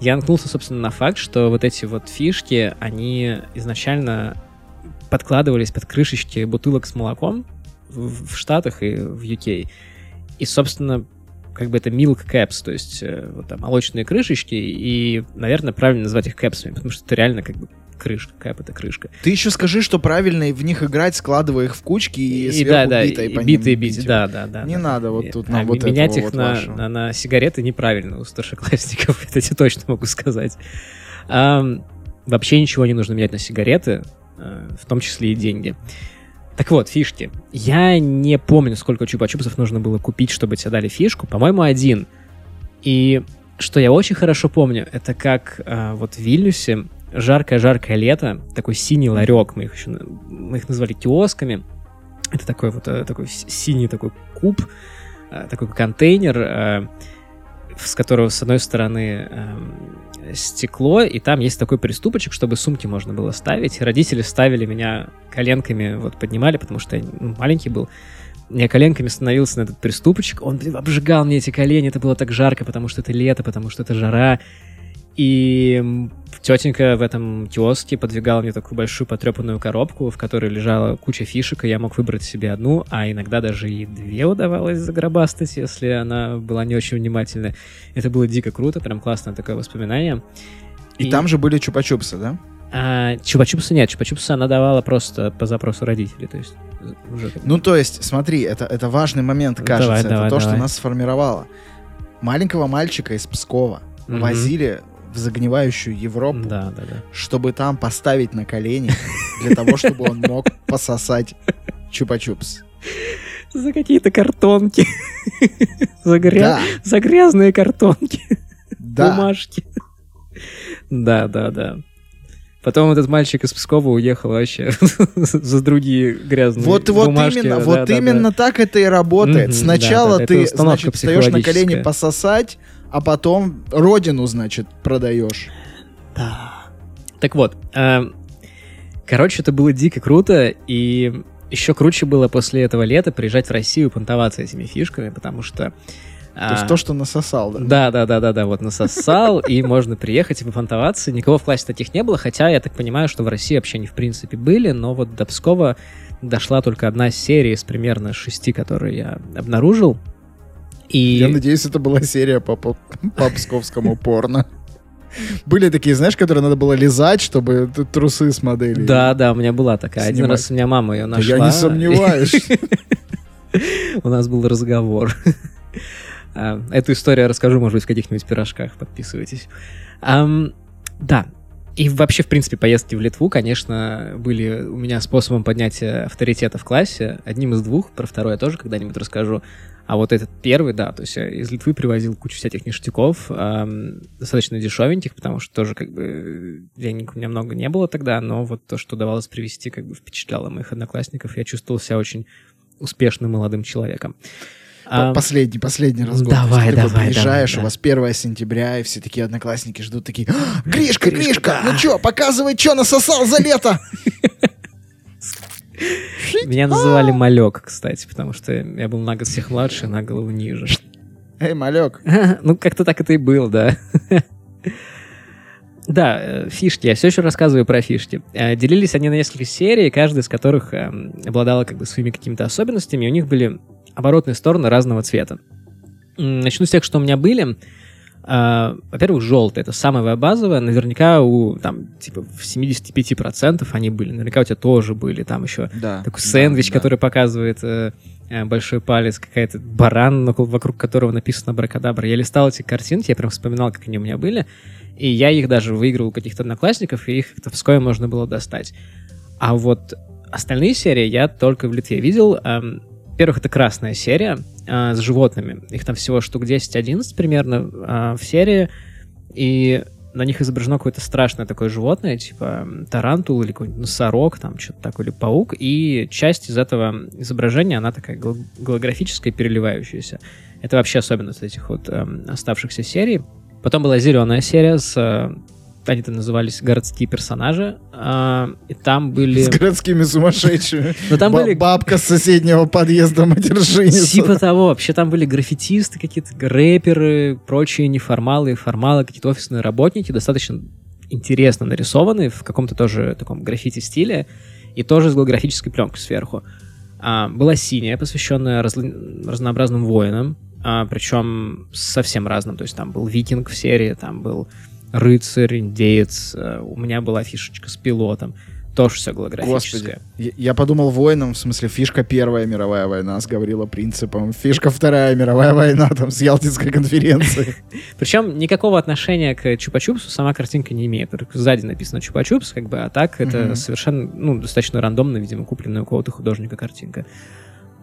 я наткнулся, собственно, на факт, что вот эти вот фишки, они изначально подкладывались под крышечки бутылок с молоком в, в Штатах и в UK. И, собственно, как бы это milk caps, то есть э, вот там молочные крышечки, и, наверное, правильно назвать их кэпсами, потому что это реально как бы крышка, какая это крышка. Ты еще скажи, что правильно в них играть, складывая их в кучки и, и да, да, битой и битые бить, да, да, да. Не да, надо вот тут нам а, вот менять их вот на, вашего. на, на сигареты неправильно у старшеклассников, это тебе точно могу сказать. А, вообще ничего не нужно менять на сигареты, а, в том числе и деньги. Так вот, фишки. Я не помню, сколько чупа-чупсов нужно было купить, чтобы тебе дали фишку. По-моему, один. И что я очень хорошо помню, это как а, вот в Вильнюсе жаркое-жаркое лето, такой синий ларек, мы их еще мы их назвали киосками. Это такой вот э, такой синий такой куб, э, такой контейнер, э, с которого с одной стороны стекло, и там есть такой приступочек, чтобы сумки можно было ставить. Родители ставили меня коленками, вот поднимали, потому что я ну, маленький был. Я коленками становился на этот приступочек, он обжигал мне эти колени, это было так жарко, потому что это лето, потому что это жара. И тетенька в этом киоске подвигала мне такую большую потрепанную коробку, в которой лежала куча фишек, и я мог выбрать себе одну, а иногда даже и две удавалось загробастать, если она была не очень внимательна. Это было дико круто, прям классное такое воспоминание. И, и там же были чупа-чупсы, да? А, чупа-чупсы нет, чупа-чупсы она давала просто по запросу родителей, то есть уже... Ну, то есть, смотри, это, это важный момент, кажется, давай, это давай, то, давай. что нас сформировало. Маленького мальчика из Пскова mm-hmm. возили в загнивающую Европу, да, да, да. чтобы там поставить на колени, для того, чтобы он мог пососать чупа-чупс. За какие-то картонки. За, гря... да. За грязные картонки. Да. Бумажки. Да, да, да. Потом этот мальчик из Пскова уехал вообще за другие грязные вот, вот Именно, да, вот да, именно да. так это и работает. Mm-hmm, Сначала да, да, ты, значит, встаешь на колени пососать, а потом родину, значит, продаешь. Да. Так вот, э, короче, это было дико круто, и еще круче было после этого лета приезжать в Россию и понтоваться этими фишками, потому что... То есть а, то, что насосал, да? Да, да, да, да, да, вот насосал, и можно приехать и попонтоваться. Никого в классе таких не было, хотя я так понимаю, что в России вообще они в принципе были, но вот до Пскова дошла только одна серия из примерно шести, которые я обнаружил. И... Я надеюсь, это была серия по, по, по псковскому порно. Были такие, знаешь, которые надо было лизать, чтобы трусы с моделью. Да, да, у меня была такая. Один раз у меня мама ее нашла. Я не сомневаюсь. У нас был разговор. А, эту историю я расскажу, может быть, в каких-нибудь пирожках. Подписывайтесь. Да, и вообще, в принципе, поездки в Литву, конечно, были у меня способом поднятия авторитета в классе. Одним из двух, про второе я тоже когда-нибудь расскажу. А вот этот первый, да, то есть я из Литвы привозил кучу всяких ништяков, эм, достаточно дешевеньких, потому что тоже как бы денег у меня много не было тогда, но вот то, что давалось привезти, как бы впечатляло моих одноклассников. Я чувствовал себя очень успешным молодым человеком. Последний, последний разговор. Давай, давай, давай. Приезжаешь, у вас 1 сентября, и все такие одноклассники ждут, такие, «А, Гришка, Гришка, ну чё, показывай, чё насосал за лето. Меня называли Малек, кстати, потому что я был на год всех младше, на голову ниже. Эй, Малек. Ну, как-то так это и было, да. Да, э, фишки. Я все еще рассказываю про фишки. Э, Делились они на несколько серий, каждая из которых эм, обладала как бы своими какими-то особенностями, и у них были оборотные стороны разного цвета. Начну с тех, что у меня были. А, Во-первых, желтый. Это самое базовое. Наверняка у, там, типа, в 75% они были. Наверняка у тебя тоже были. Там еще Да. такой да, сэндвич, да. который показывает э, э, большой палец, какая-то баран, вокруг которого написано абракадабра. Я листал эти картинки, я прям вспоминал, как они у меня были, и я их даже выиграл у каких-то одноклассников, и их в Москве можно было достать. А вот остальные серии я только в Литве видел. Эм, Во-первых, это красная серия э, с животными. Их там всего штук 10-11 примерно э, в серии, и на них изображено какое-то страшное такое животное, типа тарантул или какой-нибудь носорог, там что-то такое, или паук, и часть из этого изображения, она такая гол- голографическая, переливающаяся. Это вообще особенность этих вот эм, оставшихся серий. Потом была зеленая серия с... э, они там назывались городские персонажи, а, и там были... С городскими сумасшедшими. Там были Бабка с соседнего подъезда матершинница. Типа того. Вообще там были граффитисты какие-то, рэперы, прочие неформалы, формалы, какие-то офисные работники, достаточно интересно нарисованные в каком-то тоже таком граффити-стиле и тоже с голографической пленкой сверху. А, была синяя, посвященная разнообразным воинам, а, причем совсем разным. То есть там был викинг в серии, там был рыцарь, индеец, а, у меня была фишечка с пилотом. Тоже все голографическое. Я, я подумал воином, в смысле, фишка Первая мировая война с Гаврила Принципом, фишка Вторая мировая война там с Ялтинской конференции. Причем никакого отношения к Чупа-Чупсу сама картинка не имеет. Только сзади написано Чупа-Чупс, как бы, а так это совершенно, ну, достаточно рандомно, видимо, купленная у какого-то художника картинка.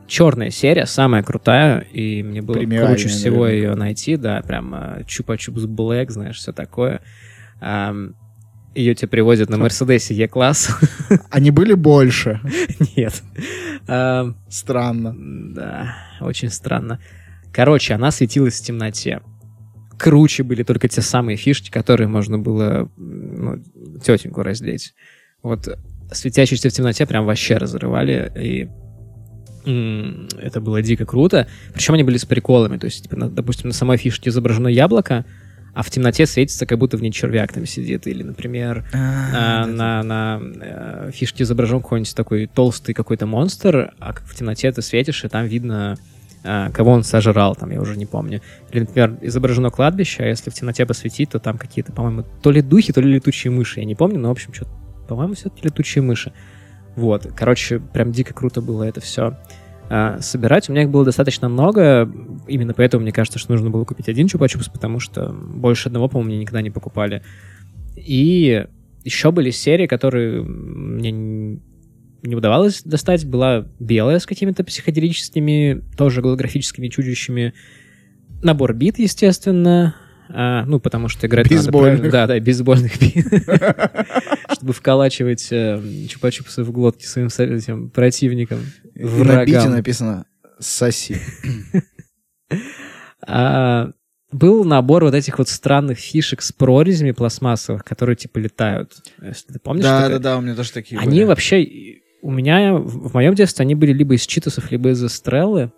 Черная серия, самая крутая, и мне было круче всего наверняка. ее найти, да, прям а, Чупа-Чупс Блэк, знаешь, все такое. ее тебе привозят на Мерседесе Е-класс. Они были больше. Нет. Странно. Да, очень странно. Короче, она светилась в темноте. Круче были только те самые фишки, которые можно было ну, тетеньку раздеть. Вот светящиеся в темноте прям вообще разрывали, и это было дико круто. Причем они были с приколами, то есть, типа, на- допустим, на самой фишке изображено яблоко, а в темноте светится, как будто в ней червяк там сидит. Или, например, а, на, на э, фишке изображен какой-нибудь такой толстый какой-то монстр, а как в темноте ты светишь, и там видно, а, кого он сожрал, там, я уже не помню. Или, например, изображено кладбище, а если в темноте посветить, то там какие-то, по-моему, то ли духи, то ли летучие мыши, я не помню, но, в общем, что по-моему, все-таки летучие мыши. Вот, короче, прям дико круто было это все собирать. У меня их было достаточно много, именно поэтому мне кажется, что нужно было купить один чупа-чупс, потому что больше одного, по-моему, мне никогда не покупали. И еще были серии, которые мне не удавалось достать. Была белая с какими-то психоделическими, тоже голографическими чудищами. Набор бит, естественно. А, ну, потому что играть надо Бейсбольных. правильно. Да, да, бейсбольных. Чтобы вколачивать э, чупа-чупсы в глотки своим этим противникам, И на бите врагам. написано «Соси». А, был набор вот этих вот странных фишек с прорезями пластмассовых, которые типа летают. Если ты помнишь? Да, да, да, у меня тоже такие Они вообще... У меня в моем детстве они были либо из читосов, либо из эстреллы.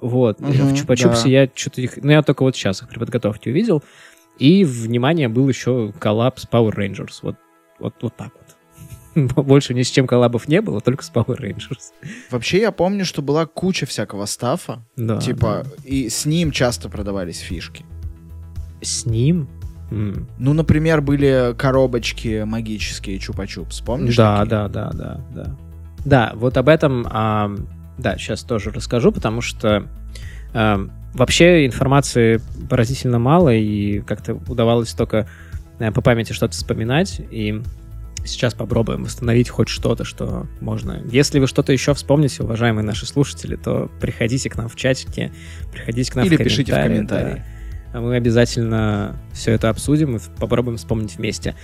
Вот. Мгм, в Чупа-Чупсе да. я что-то их... Ну, я только вот сейчас их при подготовке увидел. И, внимание, был еще коллаб с Power Rangers. Вот, вот, вот так вот. Больше ни с чем коллабов не было, только с Power Rangers. Вообще я помню, что была куча всякого stuff а. Да, Типа, и с ним часто продавались фишки. да. С ним? М. Ну, например, были коробочки магические чупа-чупс, помнишь? Да, такие? да, да, да, да. Да, вот об этом, а, да, сейчас тоже расскажу, потому что а, вообще информации поразительно мало, и как-то удавалось только э, по памяти что-то вспоминать, и сейчас попробуем восстановить хоть что-то, что можно. Если вы что-то еще вспомните, уважаемые наши слушатели, то приходите к нам в чатике, приходите к нам Или в пишите в комментарии, комментарии. да. Мы обязательно все это обсудим и попробуем вспомнить вместе.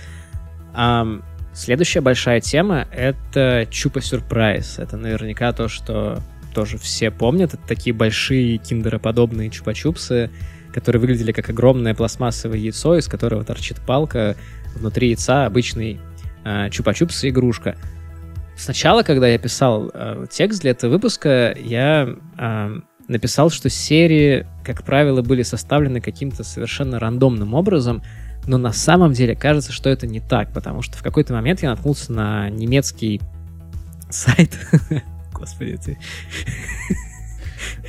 Ам, следующая большая тема — это Чупа Сюрприз. Это наверняка то, что тоже все помнят. Это такие большие киндероподобные чупа-чупсы, которые выглядели как огромное пластмассовое яйцо, из которого торчит палка. Внутри яйца обычный а, чупа-чупс игрушка. Сначала, когда я писал э, текст для этого выпуска, я а, написал, что серии, как правило, были составлены каким-то совершенно рандомным образом. Но на самом деле кажется, что это не так, потому что в какой-то момент я наткнулся на немецкий сайт. Господи, ты...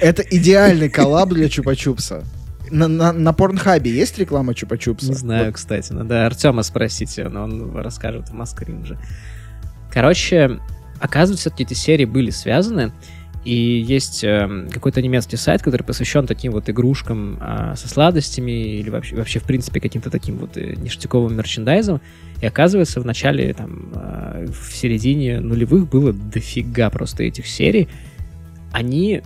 Это идеальный коллаб для Чупа-Чупса. На, на, на Порнхабе есть реклама Чупа-Чупса? Не знаю, кстати. Надо Артема спросить, но он расскажет в Маскринже. Короче, оказывается, все-таки эти серии были связаны. И есть э, какой-то немецкий сайт, который посвящен таким вот игрушкам э, со сладостями или вообще, вообще в принципе, каким-то таким вот э, ништяковым мерчендайзом. И оказывается, в начале, там, э, в середине нулевых было дофига просто этих серий. Они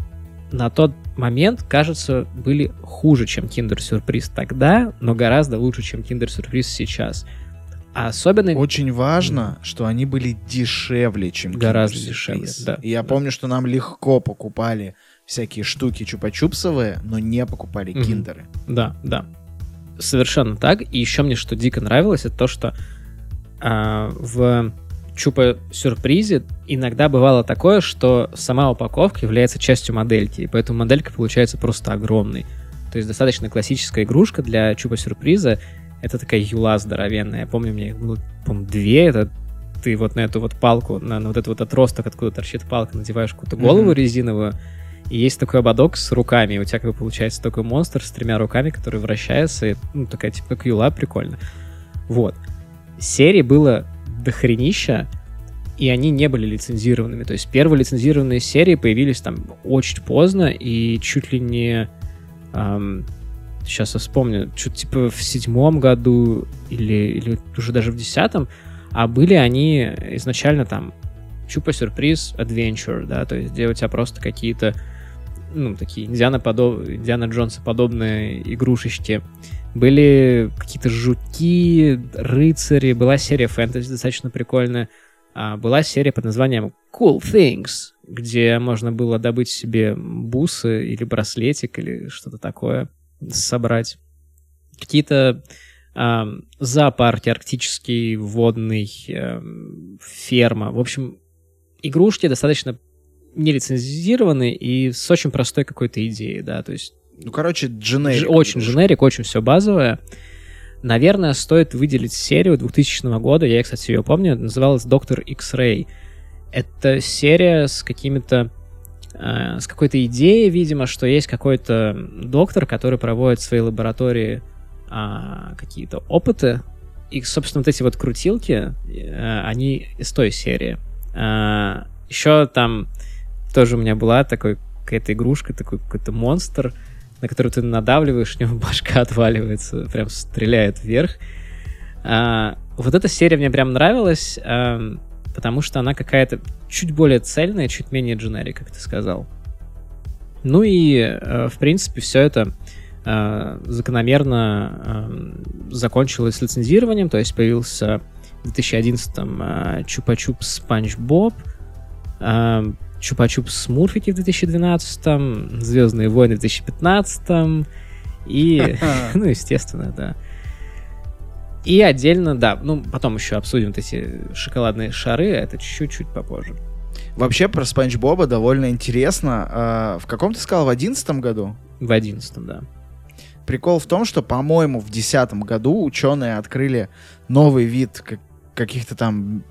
на тот момент, кажется, были хуже, чем Kinder Сюрприз тогда, но гораздо лучше, чем Kinder Сюрприз сейчас. А особенно... Очень важно, что они были дешевле, чем Гораздо дешевле, Surprise. да. И я помню, что нам легко покупали всякие штуки чупа-чупсовые, но не покупали Мгм. киндеры. Да, да. Совершенно так. И еще мне что дико нравилось, это то, что а, в Чупа сюрпризе иногда бывало такое, что сама упаковка является частью модельки, и поэтому моделька получается просто огромной. То есть достаточно классическая игрушка для Чупа сюрприза. Это такая юла здоровенная. Я помню, у меня их было, по-моему, две. Это ты вот на эту вот палку, на, на вот этот вот отросток, откуда торчит палка, надеваешь какую-то голову Мгм. резиновую, и есть такой ободок с руками, и у тебя как бы получается такой монстр с тремя руками, который вращается, и, ну, такая типа как юла, прикольно. Вот. Серий было дохренища, и они не были лицензированными. То есть первые лицензированные серии появились там очень поздно, и чуть ли не... сейчас я вспомню, что-то типа в седьмом году или, или уже даже в десятом, а были они изначально там Чупа Сюрприз Adventure, да, то есть где у тебя просто какие-то ну, такие Индиана, подоб... Индиана Джонса подобные игрушечки. Были какие-то жуки, рыцари, была серия фэнтези достаточно прикольная. А, была серия под названием Cool Things, где можно было добыть себе бусы или браслетик или что-то такое собрать. Какие-то ам, зоопарки, арктический, водный, ам, ферма. В общем, игрушки достаточно нелицензированные и с очень простой какой-то идеей, да, то есть Ну, короче, дженерик. Очень игрушка. дженерик, очень все базовое. Наверное, стоит выделить серию 2000 года, я, кстати, ее помню, называлась «Доктор X-Ray». Это серия с какими-то э, с какой-то идеей, видимо, что есть какой-то доктор, который проводит в своей лаборатории а, какие-то опыты, и, собственно, вот эти вот крутилки, э, они из той серии. А, еще там тоже у меня была такой какая-то игрушка, такой какой-то монстр, на который ты надавливаешь, у него башка отваливается, прям стреляет вверх. А, вот эта серия мне прям нравилась, ам, потому что она какая-то чуть более цельная, чуть менее дженерик, как ты сказал. Ну и, э, в принципе, все это э, закономерно эм, закончилось лицензированием, то есть появился в 2011-м э, Чупа-Чуп Спанч Боб, эм, Чупа-Чуп Смурфики в 2012-м, Звездные войны в 2015-м, и, ну, естественно, да. И отдельно, да, ну, потом еще обсудим вот эти шоколадные шары, это чуть-чуть попозже. Вообще про Спанч Боба довольно интересно. А, в каком ты сказал, в одиннадцатом году? В 11 да. Прикол в том, что, по-моему, в десятом году ученые открыли новый вид как- каких-то там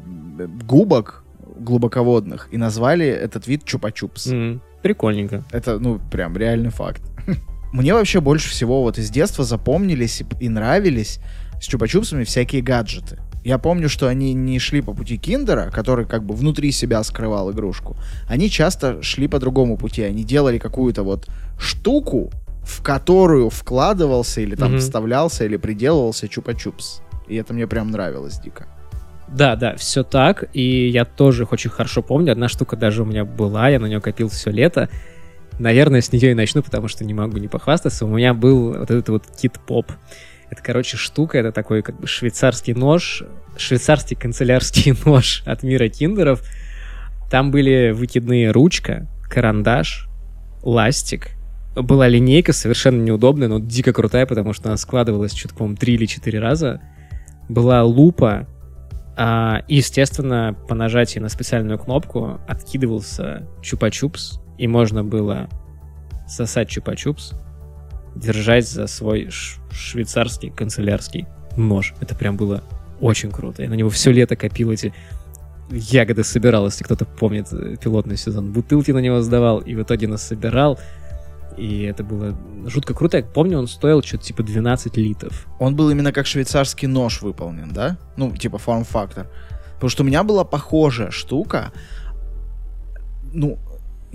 губок глубоководных и назвали этот вид Чупа-Чупс. М, Прикольненько. Это, ну, прям реальный факт. Мне вообще больше всего вот из детства запомнились и- и нравились с чупа-чупсами всякие гаджеты. Я помню, что они не шли по пути киндера, который как бы внутри себя скрывал игрушку. Они часто шли по другому пути. Они делали какую-то вот штуку, в которую вкладывался или там Мгм. вставлялся или приделывался чупа-чупс. И это мне прям нравилось дико. Да, да, все так. И я тоже их очень хорошо помню. Одна штука даже у меня была, я на нее копил все лето. Наверное, с нее и начну, потому что не могу не похвастаться. У меня был вот этот вот кит-поп. Это, короче, штука, это такой как бы швейцарский нож, швейцарский канцелярский нож от мира киндеров. Там были выкидные ручка, карандаш, ластик. Была линейка совершенно неудобная, но дико крутая, потому что она складывалась что-то, три или четыре раза. Была лупа, а, и, естественно, по нажатии на специальную кнопку откидывался чупа-чупс, и можно было сосать чупа-чупс, держать за свой швейцарский канцелярский нож. Это прям было очень круто. Я на него все лето копил эти ягоды собирал, если кто-то помнит э, пилотный сезон. Бутылки на него сдавал, и в итоге нас собирал. И это было жутко круто. Я помню, он стоил что-то типа 12 литров. Он был именно как швейцарский нож выполнен, да? Ну, типа форм-фактор. Потому что у меня была похожая штука. Ну,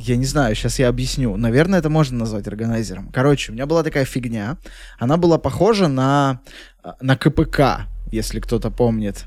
я не знаю, сейчас я объясню. Наверное, это можно назвать органайзером. Короче, у меня была такая фигня. Она была похожа на, э, на КПК, если кто-то помнит.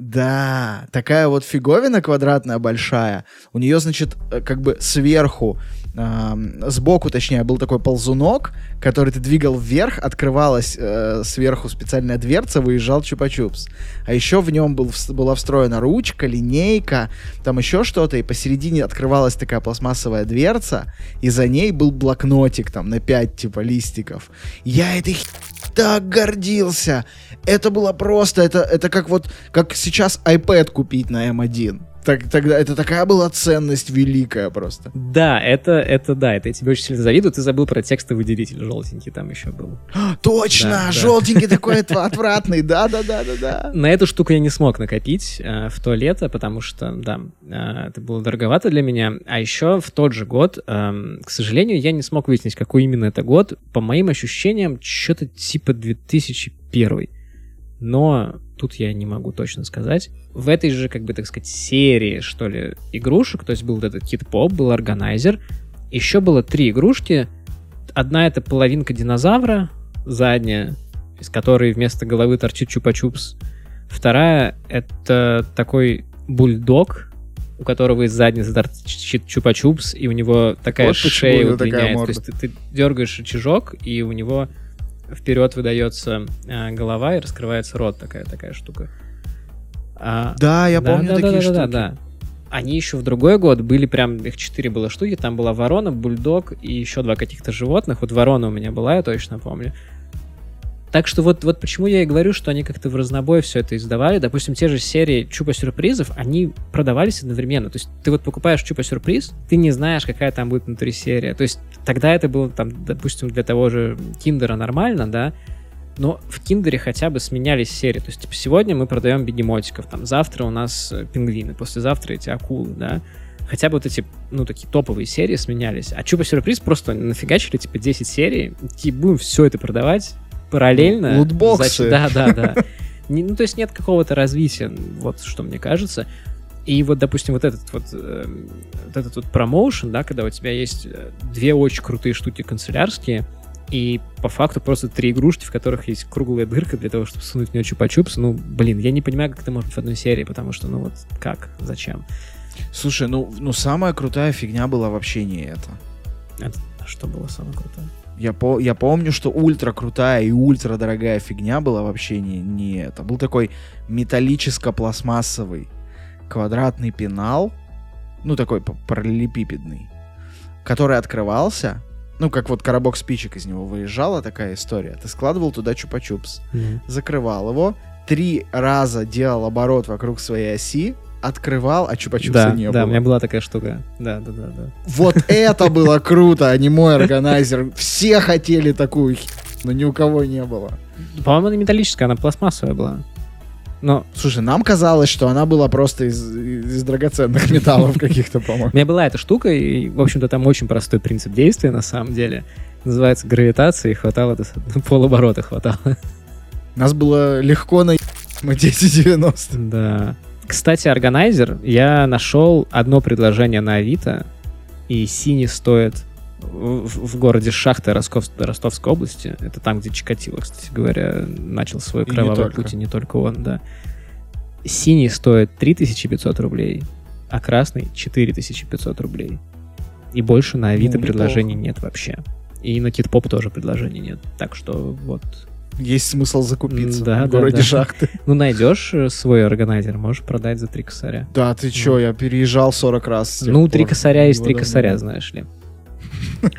Да, такая вот фиговина квадратная большая. У нее, значит, э, как бы сверху, э, сбоку, точнее, был такой ползунок, который ты двигал вверх, открывалась э, сверху специальная дверца, выезжал чупа-чупс. А еще в нем был, была встроена ручка, линейка, там еще что-то, и посередине открывалась такая пластмассовая дверца, и за ней был блокнотик там на 5 типа листиков. Я этой так гордился. Это было просто, это, это как вот, как сейчас iPad купить на M1. Так, тогда это такая была ценность великая просто. Да, это, это да, это я тебе очень сильно завидую. Ты забыл про текстовый делитель желтенький, там еще был. Точно, Да, да. желтенький такой отв- отвратный, да-да-да-да-да. На эту штуку я не смог накопить э, в то лето, потому что, да, э, это было дороговато для меня. А еще в тот же год, эм, к сожалению, я не смог выяснить, какой именно это год. По моим ощущениям, что-то типа 2001. Но тут я не могу точно сказать. В этой же, как бы, так сказать, серии, что ли, игрушек, то есть был вот этот кит-поп, был органайзер, еще было три игрушки. Одна это половинка динозавра, задняя, из которой вместо головы торчит чупа-чупс. Вторая — это такой бульдог, у которого из задницы торчит чупа-чупс, и у него такая Вот шея него такая удлиняется. То есть ты, ты дергаешь рычажок, и у него вперед выдается э, голова и раскрывается рот, такая такая штука. А, Да, я да, помню да, такие да, штуки. Да, да, да. Они еще в другой год были прям, их четыре было штуки, там была ворона, бульдог и еще два каких-то животных. Вот ворона у меня была, я точно помню. Так что вот, вот почему я и говорю, что они как-то в разнобой все это издавали. Допустим, те же серии Чупа-сюрпризов, они продавались одновременно. То есть ты вот покупаешь Чупа-сюрприз, ты не знаешь, какая там будет внутри серия. То есть тогда это было, там, допустим, для того же Киндера нормально, да, но в Киндере хотя бы сменялись серии. То есть, типа, сегодня мы продаем бегемотиков, там, завтра у нас э, пингвины, послезавтра эти акулы, да. Хотя бы вот эти, ну, такие топовые серии сменялись. А Чупа Сюрприз просто нафигачили, типа, 10 серий, и будем все это продавать параллельно. Лутбоксы. Зачем- Да, да, да. Не- Ну, то есть нет какого-то развития, вот что мне кажется. И вот, допустим, вот этот вот, э, вот этот вот промоушен, да, когда у тебя есть э, две очень крутые штуки канцелярские, и по факту просто три игрушки, в которых есть круглая дырка для того, чтобы сунуть в нее чупа-чупс. Ну, блин, я не понимаю, как это может быть в одной серии, потому что, ну вот, как, зачем? Слушай, ну, ну самая крутая фигня была вообще не это. Это что было самое крутое? Я, по, я помню, что ультра крутая и ультра дорогая фигня была вообще не, не это. Был такой металлическо-пластмассовый квадратный пенал, ну такой параллелепипедный, который открывался, ну как вот коробок спичек из него выезжала такая история. Ты складывал туда чупа-чупс, закрывал его, три раза делал оборот вокруг своей оси, открывал, а чупа-чупса Да, не да, было. у меня была такая штука. Да, да, да, да. Вот это было круто, а не мой органайзер. Все хотели такую но ни у кого не было. По-моему, она металлическая, она пластмассовая была. Но Слушай, нам казалось, что она была просто из, из драгоценных металлов каких-то, у по-моему. меня была эта штука, и, в общем-то, там очень простой принцип действия, на самом деле. Называется гравитация, и хватало, полоборота хватало. Нас было легко на мы 1090. Да. Кстати, органайзер, я нашел одно предложение на Авито, и синий стоит в, в городе Шахта Ростов- Ростовской области. Это там, где Чикатило, кстати говоря, начал свой И кровавый только. путь, и не только он, да. Синий стоит 3500 рублей, а красный 4500 рублей. И больше на Авито Ну, предложений нет вообще. И на Китпоп тоже предложений нет. Так что вот. Есть смысл закупиться Да, в да, городе да. Шахты. Ну, найдешь э, свой органайзер, можешь продать за три косаря. Да, ты чё, я переезжал 40 раз. Ну, три косаря есть три косаря, знаешь ли.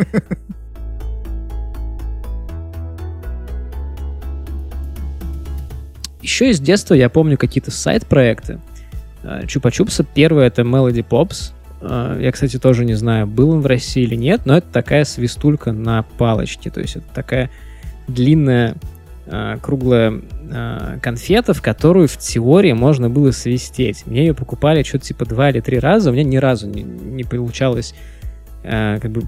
Еще из детства я помню какие-то сайт-проекты. Э, Чупа-чупса. Первый это Melody Pops. Э, Я, кстати, тоже не знаю, был он в России или нет, но это такая свистулька на палочке. То есть это такая длинная э, круглая э, конфета, в которую в теории можно было свистеть. Мне ее покупали что-то типа два или три раза, у меня ни разу не, не получалось э, как бы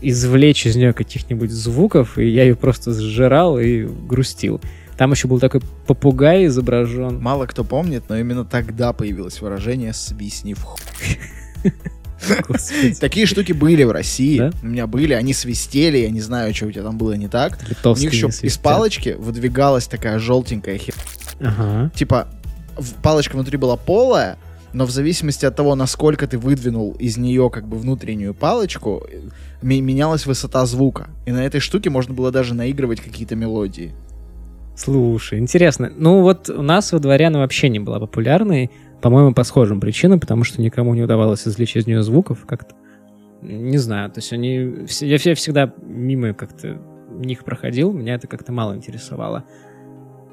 извлечь из нее каких-нибудь звуков, и я ее просто сжирал и грустил. Там еще был такой попугай изображен. Мало кто помнит, но именно тогда появилось выражение «свистни в хуй». Такие штуки были в России. Да? У меня были, они свистели, я не знаю, что у тебя там было не так. У них еще из палочки выдвигалась такая желтенькая хер. Ага. Типа, палочка внутри была полая, но в зависимости от того, насколько ты выдвинул из нее как бы внутреннюю палочку, э, менялась высота звука. И на этой штуке можно было даже наигрывать какие-то мелодии. Слушай, интересно. Ну вот у нас во дворе она вообще не была популярной, по-моему, по схожим причинам, потому что никому не удавалось извлечь из нее звуков как-то. Не знаю, то есть они... Я все- всегда мимо как-то них проходил, меня это как-то мало интересовало.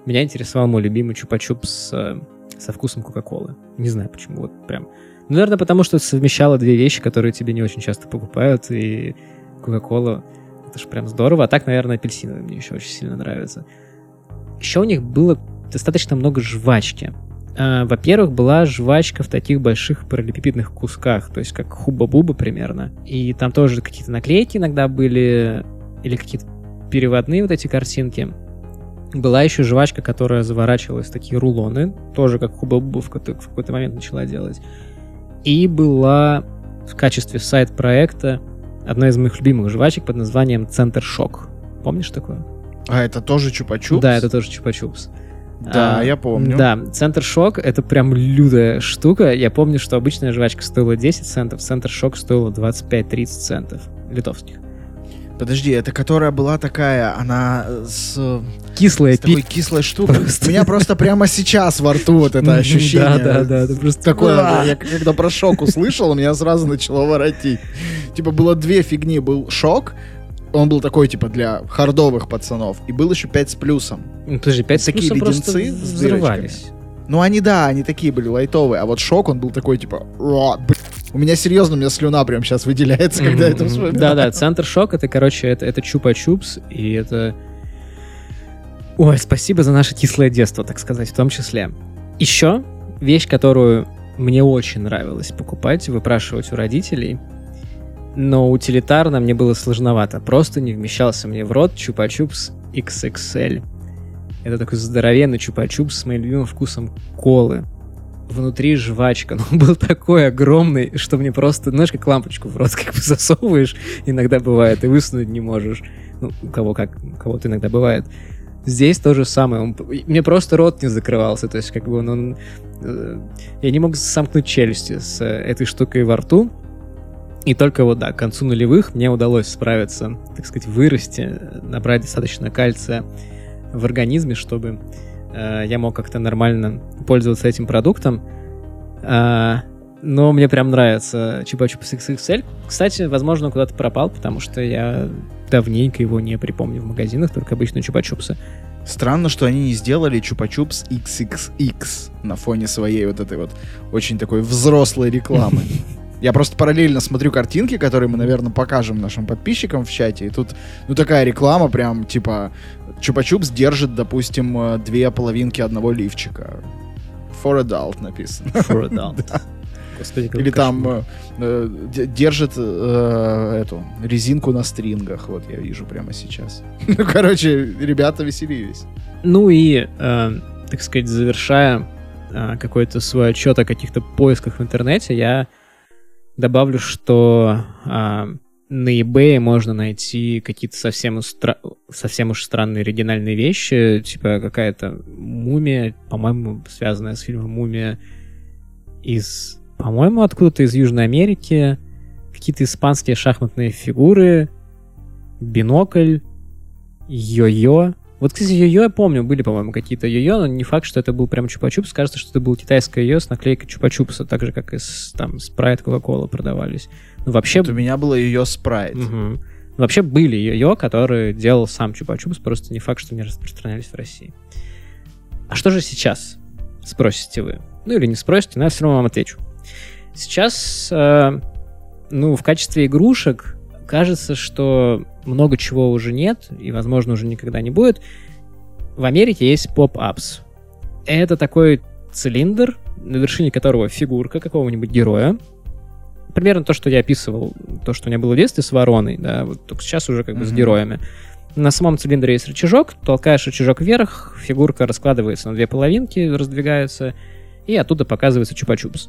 Меня интересовал мой любимый чупа-чуп с, э, со вкусом Кока-Колы. Не знаю почему, вот прям. Ну, наверное, потому что совмещало две вещи, которые тебе не очень часто покупают, и Кока-Кола это же прям здорово. А так, наверное, апельсиновый мне еще очень сильно нравится. Еще у них было достаточно много жвачки. А, Во-первых, была жвачка в таких больших параллелепипедных кусках, то есть как хуба-буба примерно. И там тоже какие-то наклейки иногда были, или какие-то переводные вот эти картинки. Была еще жвачка, которая заворачивалась в такие рулоны, тоже как хуба-буба в какой-то, в какой-то момент начала делать. И была в качестве сайт-проекта одна из моих любимых жвачек под названием Центр Шок. Помнишь такое? А это тоже чупа-чупс? Да, это тоже чупа-чупс. Да, А, я помню. Да, Центр Шок — это прям лютая штука. Я помню, что обычная жвачка стоила 10 центов, Центр Шок стоила 25-30 центов литовских. Подожди, это которая была такая, она с, э, Кислая с такой пи... кислой штукой. Просто. У меня просто прямо сейчас во рту вот это ощущение. Да, да, да. Это просто Такое, я когда про шок услышал, меня сразу начало воротить. Типа было две фигни. Был шок, он был такой, типа, для хардовых пацанов. И был еще 5 с плюсом. Ну, подожди, 5 Такие леденцы с взрывались. Ну, они, да, они такие были лайтовые. А вот шок, он был такой, типа, у меня серьезно, у меня слюна прям сейчас выделяется, когда это вспоминаю. Да-да, Центр Шок — это, короче, это, это чупа-чупс, и это... Ой, спасибо за наше кислое детство, так сказать, в том числе. Еще вещь, которую мне очень нравилось покупать, выпрашивать у родителей, но утилитарно мне было сложновато. Просто не вмещался мне в рот чупа-чупс XXL. Это такой здоровенный чупа-чупс с моим любимым вкусом колы. Внутри жвачка, но он был такой огромный, что мне просто, знаешь, как лампочку в рот как бы засовываешь, иногда бывает, и высунуть не можешь. Ну, у кого как, у кого-то иногда бывает. Здесь то же самое. Он- мне просто рот не закрывался, то есть как бы он... он, э, я не мог сомкнуть челюсти с э, этой штукой во рту, и только вот, да, к концу нулевых мне удалось справиться, так сказать, вырасти, набрать достаточно кальция в организме, чтобы э, я мог как-то нормально пользоваться этим продуктом. А, но мне прям нравится Чупа-Чупс XXL. Кстати, возможно, он куда-то пропал, потому что я давненько его не припомню в магазинах, только обычно Чупа-Чупсы. Странно, что они не сделали чупа-чупс XXX на фоне своей вот этой вот очень такой взрослой рекламы. Я просто параллельно смотрю картинки, которые мы, наверное, покажем нашим подписчикам в чате. И тут, ну, такая реклама прям, типа, Чупа-Чупс держит, допустим, э, две половинки одного лифчика. For adult написано. For adult. Господи, Или там кошмар. э, э, держит э, эту резинку на стрингах. Вот я вижу прямо сейчас. Ну, короче, ребята веселились. Ну и, э, так сказать, завершая э, какой-то свой отчет о каких-то поисках в интернете, я добавлю, что э, на eBay можно найти какие-то совсем, уж стра- совсем уж странные оригинальные вещи, типа какая-то мумия, по-моему, связанная с фильмом «Мумия» из, по-моему, откуда-то из Южной Америки, какие-то испанские шахматные фигуры, бинокль, йо-йо. Вот, кстати, йо-йо я помню, были, по-моему, какие-то йо-йо, но не факт, что это был прям чупа-чупс. Кажется, что это был китайское йо с наклейкой чупа-чупса, так же, как и с, там спрайт, кока-кола продавались. Ну, вообще... Вот у меня было ее спрайт. Ну, Вообще были йо-йо, которые делал сам чупа-чупс, просто не факт, что они распространялись в России. А что же сейчас? Спросите вы. Ну или не спросите, но я все равно вам отвечу. Сейчас, э, ну, в качестве игрушек кажется, что много чего уже нет, и, возможно, уже никогда не будет. В Америке есть поп-апс. Это такой цилиндр, на вершине которого фигурка какого-нибудь героя. Примерно то, что я описывал, то, что у меня было в детстве с вороной, да, вот только сейчас уже как бы с героями. На самом цилиндре есть рычажок, толкаешь рычажок вверх, фигурка раскладывается на две половинки, раздвигается, и оттуда показывается чупа-чупс.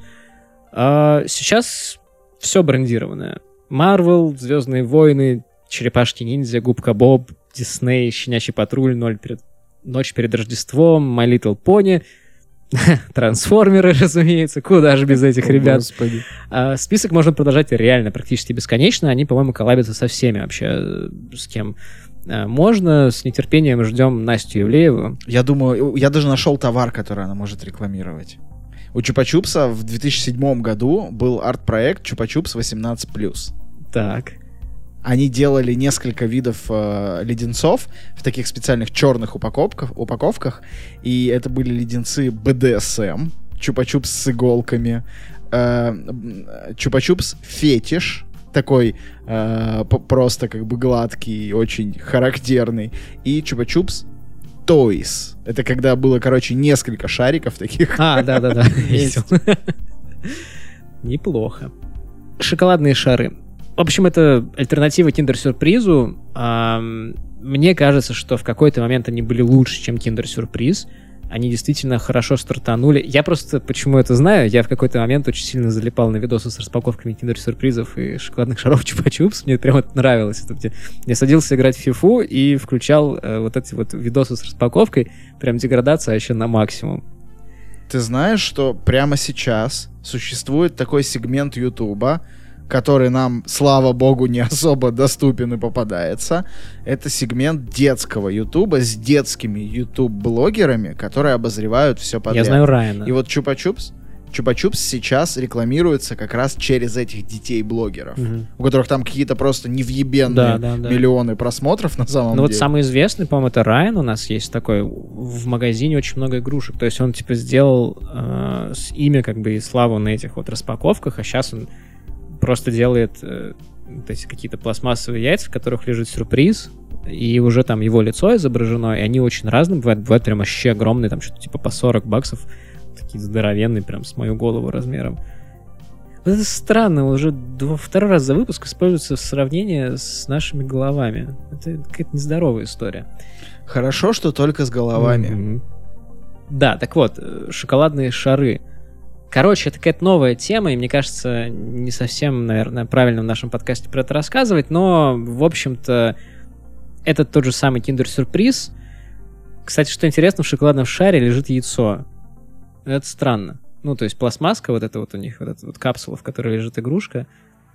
А сейчас все брендированное. Марвел, Звездные войны, Черепашки-ниндзя, Губка Боб, Дисней, Щенячий патруль, Ноль перед... Ночь перед Рождеством, My Little Pony, Трансформеры, разумеется, куда же без этих ребят. Господи. А, список можно продолжать реально практически бесконечно. Они, по-моему, коллабятся со всеми вообще, э, с кем э, можно. С нетерпением ждем Настю Евлееву. Я думаю, я даже нашел товар, который она может рекламировать. У Чупа-Чупса в 2007 году был арт-проект Чупа-Чупс 18+. Так. Они делали несколько видов э, леденцов в таких специальных черных упаковках, упаковках, и это были леденцы BDSM, Чупа-Чупс с иголками, э, Чупа-Чупс фетиш, такой э, просто как бы гладкий, очень характерный, и Чупа-Чупс Toys. Это когда было, короче, несколько шариков таких. А, да-да-да. Видел. Неплохо. Шоколадные шары. В общем, это альтернатива киндер-сюрпризу. Мне кажется, что в какой-то момент они были лучше, чем киндер-сюрприз. Они действительно хорошо стартанули. Я просто, почему это знаю, я в какой-то момент очень сильно залипал на видосы с распаковками киндер-сюрпризов и шоколадных шаров Чупа-Чупс. Мне прям это нравилось. Это где я садился играть в фифу и включал э, вот эти вот видосы с распаковкой. Прям деградация вообще на максимум. Ты знаешь, что прямо сейчас существует такой сегмент Ютуба, который нам, слава богу, не особо доступен и попадается. Это сегмент детского Ютуба с детскими Ютуб-блогерами, которые обозревают все подряд. Я знаю Райана. И вот Чупа-Чупс, Чупа-Чупс сейчас рекламируется как раз через этих детей-блогеров, Мгм. у которых там какие-то просто невъебенные Да, да, да. миллионы просмотров на самом Ну вот деле. самый известный, по-моему, это Райан у нас есть такой. В магазине очень много игрушек. То есть он типа сделал э, имя как бы и славу на этих вот распаковках, а сейчас он просто делает э, вот эти какие-то пластмассовые яйца, в которых лежит сюрприз, и уже там его лицо изображено, и они очень разные бывают. Бывают прям вообще огромные, там что-то типа по 40 баксов, такие здоровенные, прям с мою голову размером. Вот это странно, уже дво- второй раз за выпуск используется сравнение с нашими головами. Это какая-то нездоровая история. Хорошо, что только с головами. Мгм. Да, так вот, э, шоколадные шары. Короче, это какая-то новая тема, и мне кажется, не совсем, наверное, правильно в нашем подкасте про это рассказывать, но, в общем-то, это тот же самый киндер-сюрприз. Кстати, что интересно, в шоколадном шаре лежит яйцо. Это странно. Ну, то есть пластмаска, вот это вот у них, вот эта вот капсула, в которой лежит игрушка,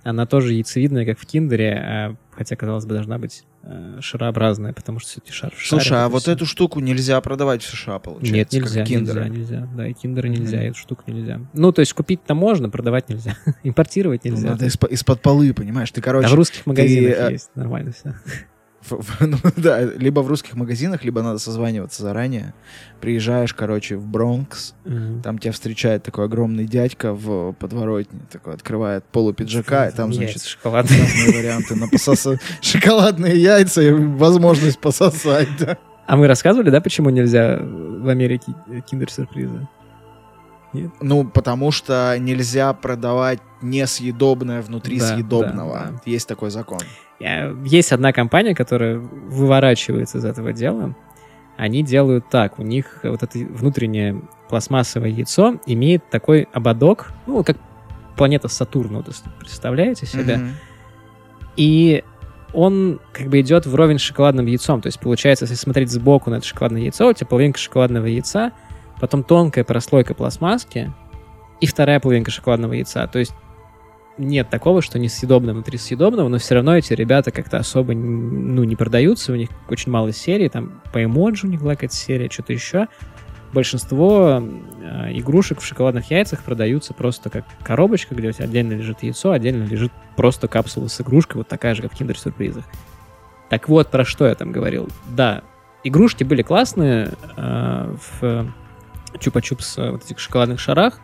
она тоже яйцевидная, как в киндере, а, хотя, казалось бы, должна быть шарообразная, потому что все-таки шар шаре, Слушай, а вот всё. эту штуку нельзя продавать в США, получается? Нет, как нельзя, киндеры. нельзя, нельзя. Да, и киндеры нельзя, и эту штуку нельзя. Ну, то есть купить-то можно, продавать нельзя. Импортировать нельзя. Надо из- из-под полы, понимаешь? Ты, короче, а в русских магазинах э, есть, нормально все. В- в- ну да, либо в русских магазинах, либо надо созваниваться заранее. Приезжаешь, короче, в Бронкс, там тебя встречает такой огромный дядька в подворотне, такой открывает полу пиджака, и там, значит, шоколадные. варианты на шоколадные яйца и возможность пососать, да. А мы рассказывали, да, почему нельзя в Америке киндер-сюрпризы? Ну, потому что нельзя продавать несъедобное внутри Да, съедобного. да, Есть такой закон. Есть одна компания, которая выворачивается из этого дела. Они делают так. У них вот это внутреннее пластмассовое яйцо имеет такой ободок, ну, как планета Сатурн, вот если представляете себе. Мгм. И он как бы идет вровень с шоколадным яйцом. То есть получается, если смотреть сбоку на это шоколадное яйцо, у тебя половинка шоколадного яйца, потом тонкая прослойка пластмасски и вторая половинка шоколадного яйца. То есть нет такого, что несъедобно внутри съедобного, но все равно эти ребята как-то особо ну, не продаются, у них очень мало серий, там по эмоджи у них была какая-то серия, что-то еще. Большинство э, игрушек в шоколадных яйцах продаются просто как коробочка, где у тебя отдельно лежит яйцо, отдельно лежит просто капсула с игрушкой, вот такая же, как в киндер-сюрпризах. Так вот, про что я там говорил. Да, игрушки были классные э, в Чупа-Чупс э, вот этих шоколадных шарах.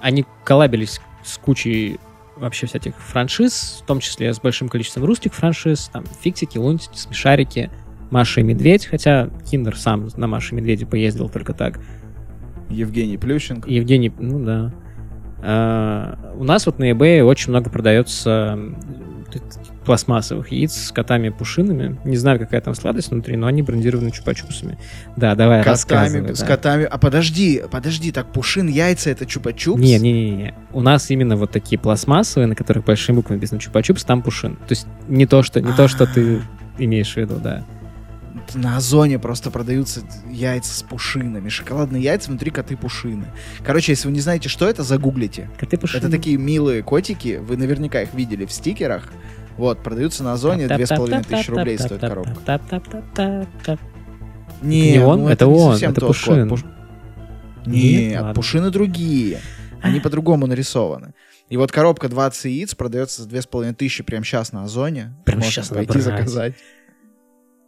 Они коллабились с кучей вообще всяких франшиз, в том числе с большим количеством русских франшиз, там фиксики, лунтики, смешарики, Маша и Медведь, хотя Киндер сам на Маше и Медведе поездил только так. Евгений Плющенко. Евгений, ну да. А, у нас вот на eBay очень много продается пластмассовых яиц с котами-пушинами. Не знаю, какая там сладость внутри, но они брендированы чупа-чупсами. Да, давай, котами, С да. котами. А подожди, подожди, так пушин, яйца это чупа-чупс? Не, не, не, не. У нас именно вот такие пластмассовые, на которых большими буквами написано чупа-чупс, там пушин. То есть не то, что, не то, что ты А. имеешь в виду, да. На Озоне просто продаются яйца с пушинами. Шоколадные яйца, внутри коты пушины. Короче, если вы не знаете, что это, загуглите. Коты пушины. Это такие милые котики, вы наверняка их видели в стикерах. Вот, продаются на Озоне, две с половиной тысячи рублей стоит коробка. Не, Не он? ну Это не он, это Пушин. кот. Пуш- Нет, Нет, пушины другие. Они по-другому нарисованы. И вот коробка 20 яиц продается за две с половиной тысячи прямо сейчас на Озоне. Прямо Можно щас пойти набрать. заказать.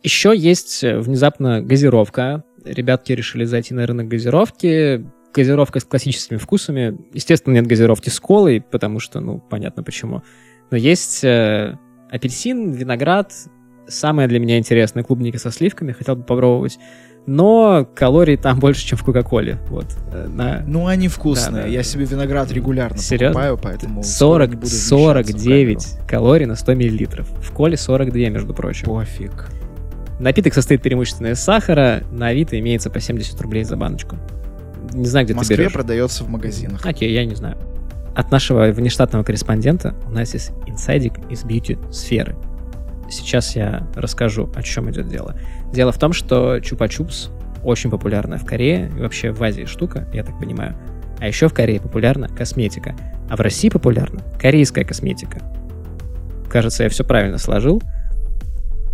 Еще есть э, внезапно газировка. Ребятки решили зайти на рынок газировки. Газировка с классическими вкусами. Естественно, нет газировки с колой, потому что, ну, понятно почему. Но есть э, апельсин, виноград. Самое для меня интересное клубника со сливками. Хотел бы попробовать. Но калорий там больше, чем в Кока-Коле. Вот. э, на Ну, они вкусные. Да, да, Я себе виноград регулярно Серьезно? покупаю, поэтому скоро 40, не буду вмещаться в 49 калорий на 100 миллилитров. В коле 42, между прочим. Пофиг. Напиток состоит преимущественно из сахара, на Авито имеется по 70 рублей за баночку. Не знаю, где В ты Москве берешь. продается в магазинах. Окей, я не знаю. От нашего внештатного корреспондента у нас есть инсайдик из бьюти-сферы. Сейчас я расскажу, о чем идет дело. Дело в том, что чупа-чупс очень популярная в Корее и вообще в Азии штука, я так понимаю. А еще в Корее популярна косметика. А в России популярна корейская косметика. Кажется, я все правильно сложил.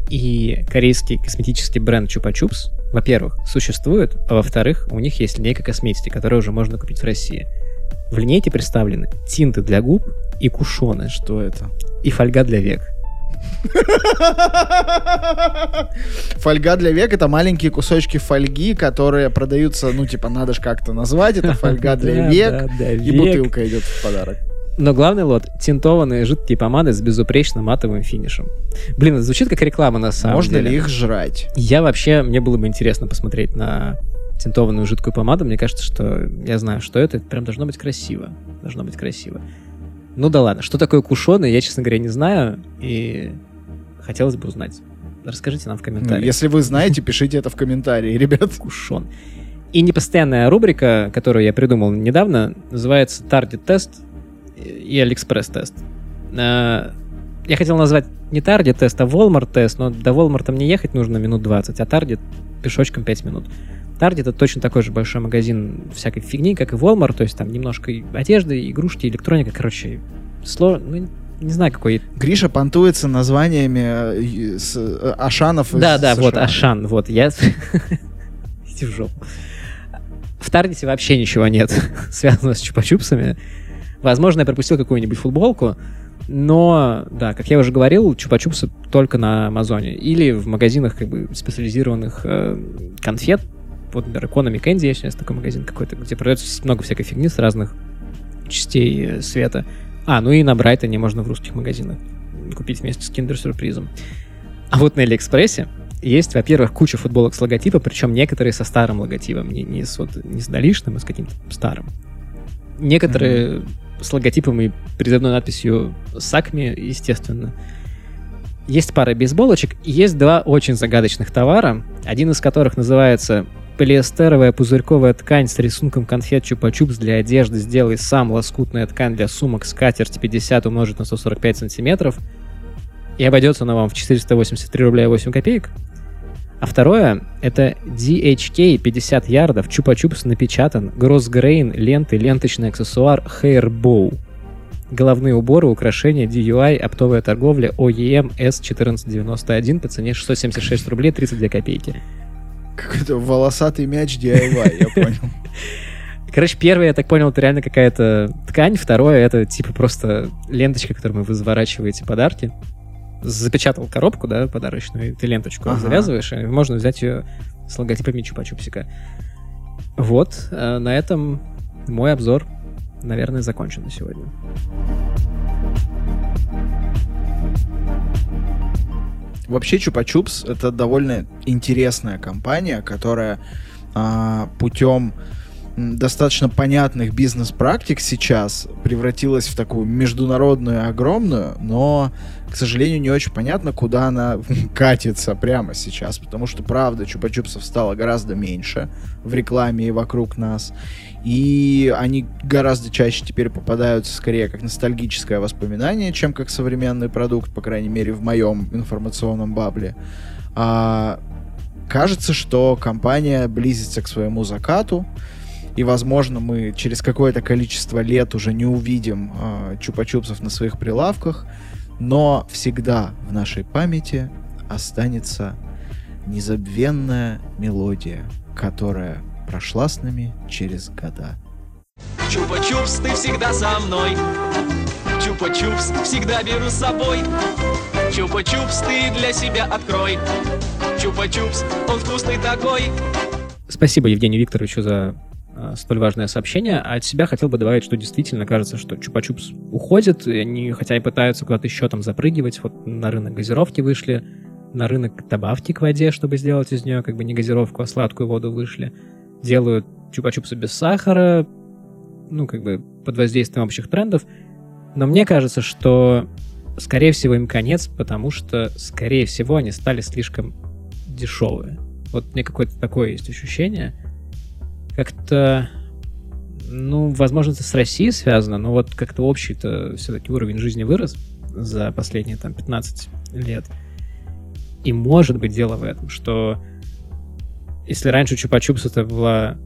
И корейский косметический бренд Чупа Чупс, во-первых, существует, а во-вторых, у них есть линейка косметики, которую уже можно купить в России. В линейке представлены тинты для губ и кушоны, Что это? и фольга для век. Фольга для век это маленькие кусочки фольги, которые продаются, ну, типа, надо же как-то назвать это фольга для век. И бутылка идет в подарок. Но главный лот — тинтованные жидкие помады с безупречно матовым финишем. Блин, это звучит как реклама на самом Можно деле. ли их жрать? Я вообще, мне было бы интересно посмотреть на тинтованную жидкую помаду. Мне кажется, что я знаю, что это. Это прям должно быть красиво. Должно быть красиво. Ну да ладно, что такое кушоны, я, честно говоря, не знаю. И хотелось бы узнать. Расскажите нам в Ну, комментариях. если вы знаете, пишите это в комментарии, ребят. Кушон. И непостоянная рубрика, которую я придумал недавно, называется Target тест и AliExpress тест. Э, Я хотел назвать не Target тест, а Walmart тест, но до Walmart мне ехать нужно минут 20, а Target пешочком 5 минут. Target это точно такой же большой магазин всякой фигни, как и Walmart, то есть там немножко одежды, игрушки, электроника, короче, сложно, ну, не знаю, какой... Гриша понтуется названиями э, с, э, Ашанов Да, да, вот, США. Ашан, вот, я... Иди в жопу. В Таргете вообще ничего нет, связанного с чупа-чупсами. Возможно, я пропустил какую-нибудь футболку, но, да, как я уже говорил, чупа-чупсы только на Амазоне. Или в магазинах как бы специализированных э, конфет. Вот, например, Economy Candy есть сейчас такой магазин какой-то, где продается много всякой фигни с разных частей э, света. А, ну и на Брайтоне можно в русских магазинах купить вместе с киндер-сюрпризом. А вот на Алиэкспрессе есть, во-первых, куча футболок с логотипом, причем некоторые со старым логотипом, не, не, с, вот, не с долишным, а с каким-то старым. Некоторые с логотипом и призывной надписью «Сакми», естественно. Есть пара бейсболочек, и есть два очень загадочных товара, один из которых называется полиэстеровая пузырьковая ткань с рисунком конфет чупа-чупс для одежды сделай сам лоскутная ткань для сумок скатерти 50 умножить на 145 сантиметров и обойдется она вам в 483 рубля и 8 копеек. А второе — это DHK 50 ярдов, чупа-чупс напечатан, гроссгрейн, ленты, ленточный аксессуар, hair bow. Головные уборы, украшения, DUI, оптовая торговля, OEM S1491 по цене 676 рублей 32 копейки. Какой-то волосатый мяч DIY, я понял. Короче, первое, я так понял, это реально какая-то ткань, второе, это типа просто ленточка, которой вы заворачиваете подарки. Запечатал коробку, да, подарочную, ты ленточку Ага. завязываешь, и можно взять ее с логотипами чупа-чупсика. Вот, э, на этом мой обзор. наверное, закончим на сегодня. Вообще Чупа-Чупс это довольно интересная компания, которая а, путем достаточно понятных бизнес-практик сейчас превратилась в такую международную огромную, но, к сожалению, не очень понятно, куда она катится прямо сейчас, потому что, правда, чупа-чупсов стало гораздо меньше в рекламе и вокруг нас, и они гораздо чаще теперь попадаются скорее как ностальгическое воспоминание, чем как современный продукт, по крайней мере, в моем информационном бабле. А, кажется, что компания близится к своему закату, и, возможно, мы через какое-то количество лет уже не увидим э, чупа-чупсов на своих прилавках, но всегда в нашей памяти останется незабвенная мелодия, которая прошла с нами через года. Чупа-чупс, ты всегда со мной. Чупа-чупс, всегда беру с собой. Чупа-чупс, ты для себя открой. Чупа-чупс, он вкусный такой. Спасибо Евгению Викторовичу за Э, столь важное сообщение. А от себя хотел бы добавить, что действительно кажется, что Чупа-Чупс уходит, и они хотя и пытаются куда-то еще там запрыгивать, вот на рынок газировки вышли, на рынок добавки к воде, чтобы сделать из нее как бы не газировку, а сладкую воду вышли. Делают Чупа-Чупсы без сахара, ну, как бы под воздействием общих трендов. Но мне кажется, что, скорее всего, им конец, потому что, скорее всего, они стали слишком дешевые. Вот мне какое-то такое есть ощущение — как-то, ну, возможно, это с Россией связано, но вот как-то общий-то все-таки уровень жизни вырос за последние там 15 лет. И может быть дело в этом, что если раньше Чупа-Чупс это была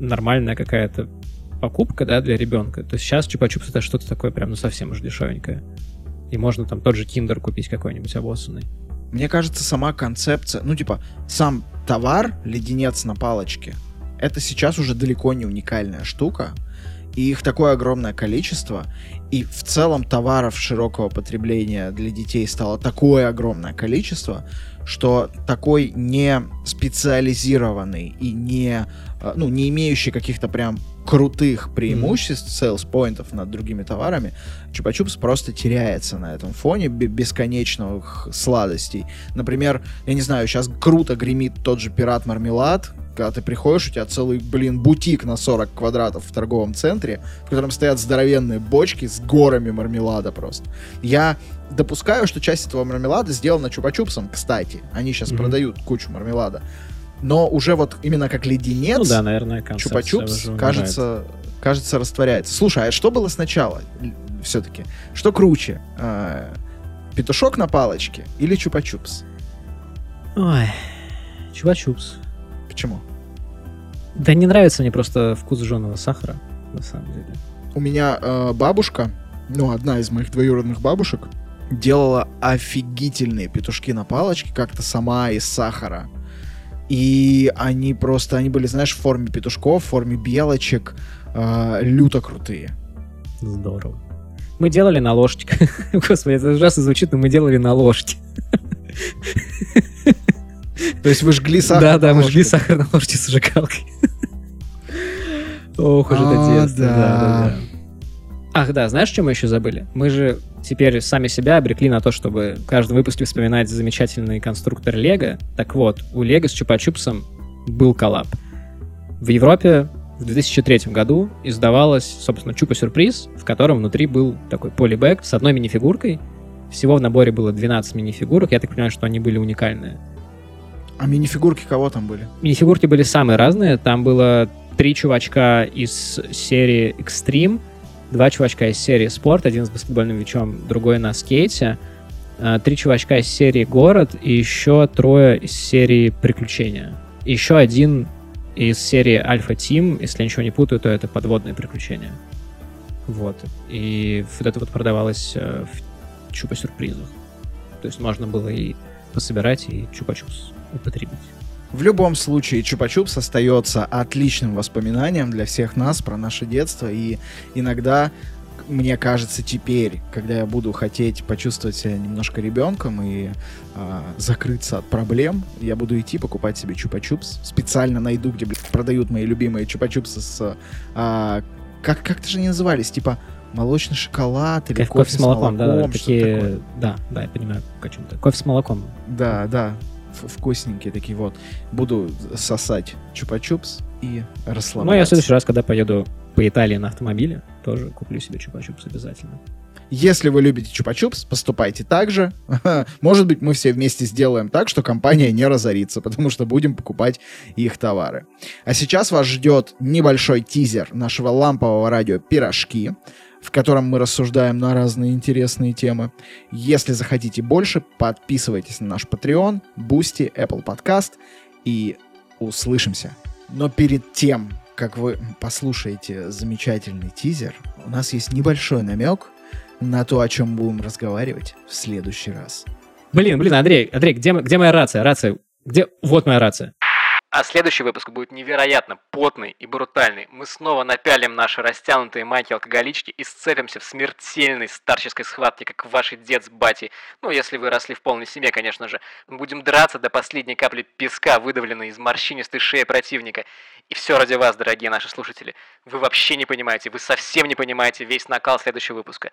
нормальная какая-то покупка, да, для ребенка, то сейчас Чупа-Чупс это что-то такое прям, ну, совсем уж дешевенькое. И можно там тот же киндер купить какой-нибудь обоссанный. Мне кажется, сама концепция, ну, типа, сам товар, леденец на палочке, это сейчас уже далеко не уникальная штука, и их такое огромное количество, и в целом товаров широкого потребления для детей стало такое огромное количество, что такой не специализированный и не, э, ну, не имеющий каких-то прям крутых преимуществ, sales поинтов над другими товарами, Чупа-Чупс просто теряется на этом фоне бесконечных сладостей. Например, я не знаю, сейчас круто гремит тот же пират мармелад, когда ты приходишь, у тебя целый, блин, бутик на 40 квадратов в торговом центре, в котором стоят здоровенные бочки с горами мармелада просто. Я допускаю, что часть этого мармелада сделана чупа-чупсом, кстати. Они сейчас mm-hmm. продают кучу мармелада. Но уже вот именно как леденец, ну, да, наверное, чупа-чупс, кажется, кажется, растворяется. Слушай, а что было сначала все-таки? Что круче? Э, петушок на палочке или чупа-чупс? Ой, чупа-чупс. Почему? Да не нравится мне просто вкус жженого сахара, на самом деле. У меня э, бабушка, ну, одна из моих двоюродных бабушек, делала офигительные петушки на палочке, как-то сама из сахара. И они просто, они были, знаешь, в форме петушков, в форме белочек, э, люто крутые. Здорово. Мы делали на ложке. Господи, это ужасно звучит, но мы делали на ложке. То есть вы жгли сахар Да, да, мы жгли сахар на ложке с зажигалкой. Ох уж это а, детство. Да, да, да. Ах, да, знаешь, что мы еще забыли? Мы же теперь сами себя обрекли на то, чтобы в каждом выпуске вспоминать замечательный конструктор Лего. Так вот, у Лего с Чупа-Чупсом был коллаб. В Европе в 2003 году издавалась, собственно, Чупа-сюрприз, в котором внутри был такой полибэк с одной минифигуркой. Всего в наборе было 12 минифигурок. Я так понимаю, что они были уникальные. А минифигурки кого там были? Минифигурки были самые разные. Там было три чувачка из серии Extreme, два чувачка из серии Спорт, один с баскетбольным мячом, другой на скейте, а, три чувачка из серии Город и еще трое из серии Приключения. И еще один из серии Альфа Тим, если я ничего не путаю, то это подводные приключения. Вот. И вот это вот продавалось э, в чупа-сюрпризах. То есть можно было и пособирать, и чупа-чупс употребить. В любом случае, Чупа-Чупс остается отличным воспоминанием для всех нас про наше детство. И иногда, мне кажется, теперь, когда я буду хотеть почувствовать себя немножко ребенком и э, закрыться от проблем, я буду идти покупать себе Чупа-Чупс. Специально найду, где блядь, продают мои любимые Чупа-Чупсы с э, Как, как-то же они назывались, типа молочный шоколад или Как кофе с молоком, да, да, что-то такие, такое. да, да, я понимаю, о чем ты. Кофе с молоком. Да, да, вкусненькие такие вот. Буду сосать чупа-чупс и расслабляться. Ну, я в следующий раз, когда поеду по Италии на автомобиле, тоже куплю себе чупа-чупс обязательно. Если вы любите чупа-чупс, поступайте так же. Может быть, мы все вместе сделаем так, что компания не разорится, потому что будем покупать их товары. А сейчас вас ждет небольшой тизер нашего лампового радио «Пирожки», в котором мы рассуждаем на разные интересные темы. Если захотите больше, подписывайтесь на наш Patreon, Boosty, Apple Podcast и услышимся. Но перед тем, как вы послушаете замечательный тизер, у нас есть небольшой намек на то, о чем будем разговаривать в следующий раз. Блин, блин, Андрей, Андрей, где, где моя рация? Рация, где? Вот моя рация. А следующий выпуск будет невероятно потный и брутальный. Мы снова напялим наши растянутые майки-алкоголички и сцепимся в смертельной старческой схватке, как ваши дед с батей. Ну, если вы росли в полной семье, конечно же. Мы будем драться до последней капли песка, выдавленной из морщинистой шеи противника. И все ради вас, дорогие наши слушатели. Вы вообще не понимаете, вы совсем не понимаете весь накал следующего выпуска.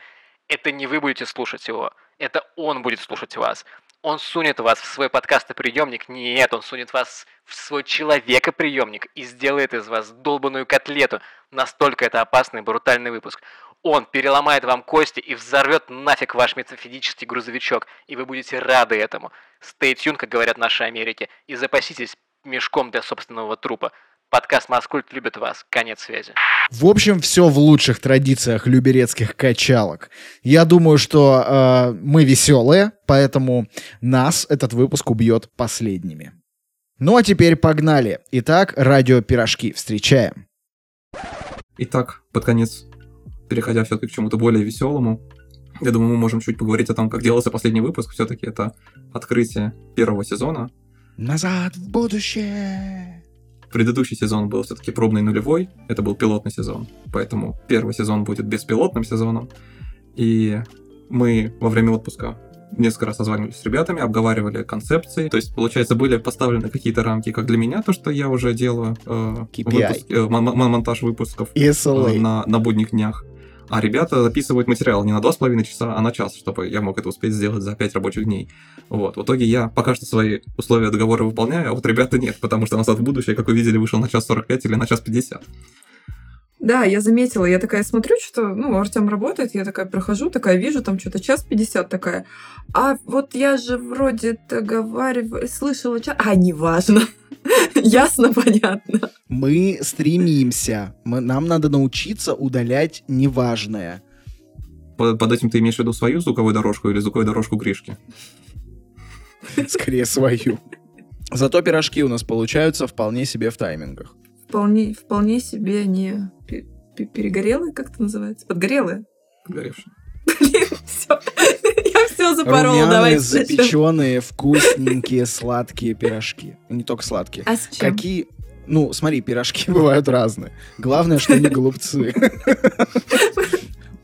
Это не вы будете слушать его, это он будет слушать вас. Он сунет вас в свой подкастоприемник. Нет, он сунет вас в свой человекоприемник и сделает из вас долбанную котлету. Настолько это опасный брутальный выпуск. Он переломает вам кости и взорвет нафиг ваш метафизический грузовичок, и вы будете рады этому. Stay tuned, как говорят наши Америки, и запаситесь мешком для собственного трупа. Подкаст Маскульт любит вас. Конец связи. В общем, все в лучших традициях люберецких качалок. Я думаю, что э, мы веселые, поэтому нас этот выпуск убьет последними. Ну а теперь погнали. Итак, радио «Пирожки». Встречаем. Итак, под конец, переходя все-таки к чему-то более веселому, я думаю, мы можем чуть поговорить о том, как делался последний выпуск. Все-таки это открытие первого сезона. Назад в будущее. Предыдущий сезон был все-таки пробный нулевой, это был пилотный сезон, поэтому первый сезон будет беспилотным сезоном. И мы во время отпуска несколько раз созванивались с ребятами, обговаривали концепции. То есть, получается, были поставлены какие-то рамки, как для меня, то, что я уже делаю, э, выпуск- э, мон- мон- монтаж выпусков. Э, на, на будних днях. А ребята записывают материал не на 2,5 часа, а на час, чтобы я мог это успеть сделать за 5 рабочих дней. Вот. В итоге я пока что свои условия договора выполняю, а вот ребята нет, потому что «Назад в будущее», как вы видели, вышел на час 45 или на час 50. Да, я заметила, я такая смотрю, что, ну, Артем работает, я такая прохожу, такая вижу, там что-то час 50 такая. А вот я же вроде договариваю, слышала час... А, неважно. Ясно, понятно. Мы стремимся. Мы, нам надо научиться удалять неважное. Под, под этим ты имеешь в виду свою звуковую дорожку или звуковую дорожку Гришки? Скорее свою. Зато пирожки у нас получаются вполне себе в таймингах. Вполне, вполне себе не пе- пе- перегорелые, как это называется? Подгорелые? Горевший. Блин, все. Я все запорола, Румяные, давайте запеченные, вкусненькие, сладкие пирожки. Не только сладкие. А с чем? Какие... Ну, смотри, пирожки бывают разные. Главное, что не голубцы.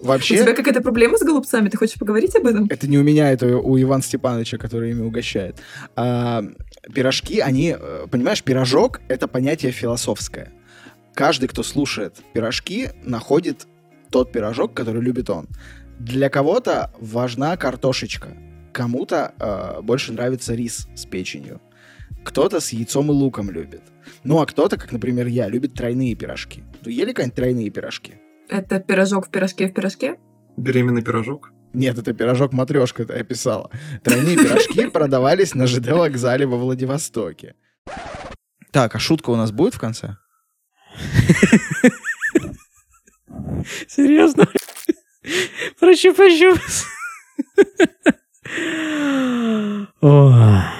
У Вообще, тебя какая-то проблема с голубцами? Ты хочешь поговорить об этом? это не у меня, это у Ивана Степановича, который ими угощает. А, пирожки, они, э, понимаешь, пирожок — это понятие философское. Каждый, кто слушает пирожки, находит тот пирожок, который любит он. Для кого-то важна картошечка, кому-то э, больше нравится рис с печенью, кто-то с яйцом и луком любит. Ну, а кто-то, как, например, я, любит тройные пирожки. Вы ели когда-нибудь тройные пирожки? Это пирожок в пирожке в пирожке? Беременный пирожок. Нет, это пирожок матрешка, я писала. Тройные пирожки продавались на ЖД вокзале во Владивостоке. Так, а шутка у нас будет в конце? Серьезно? Прощу, прощу.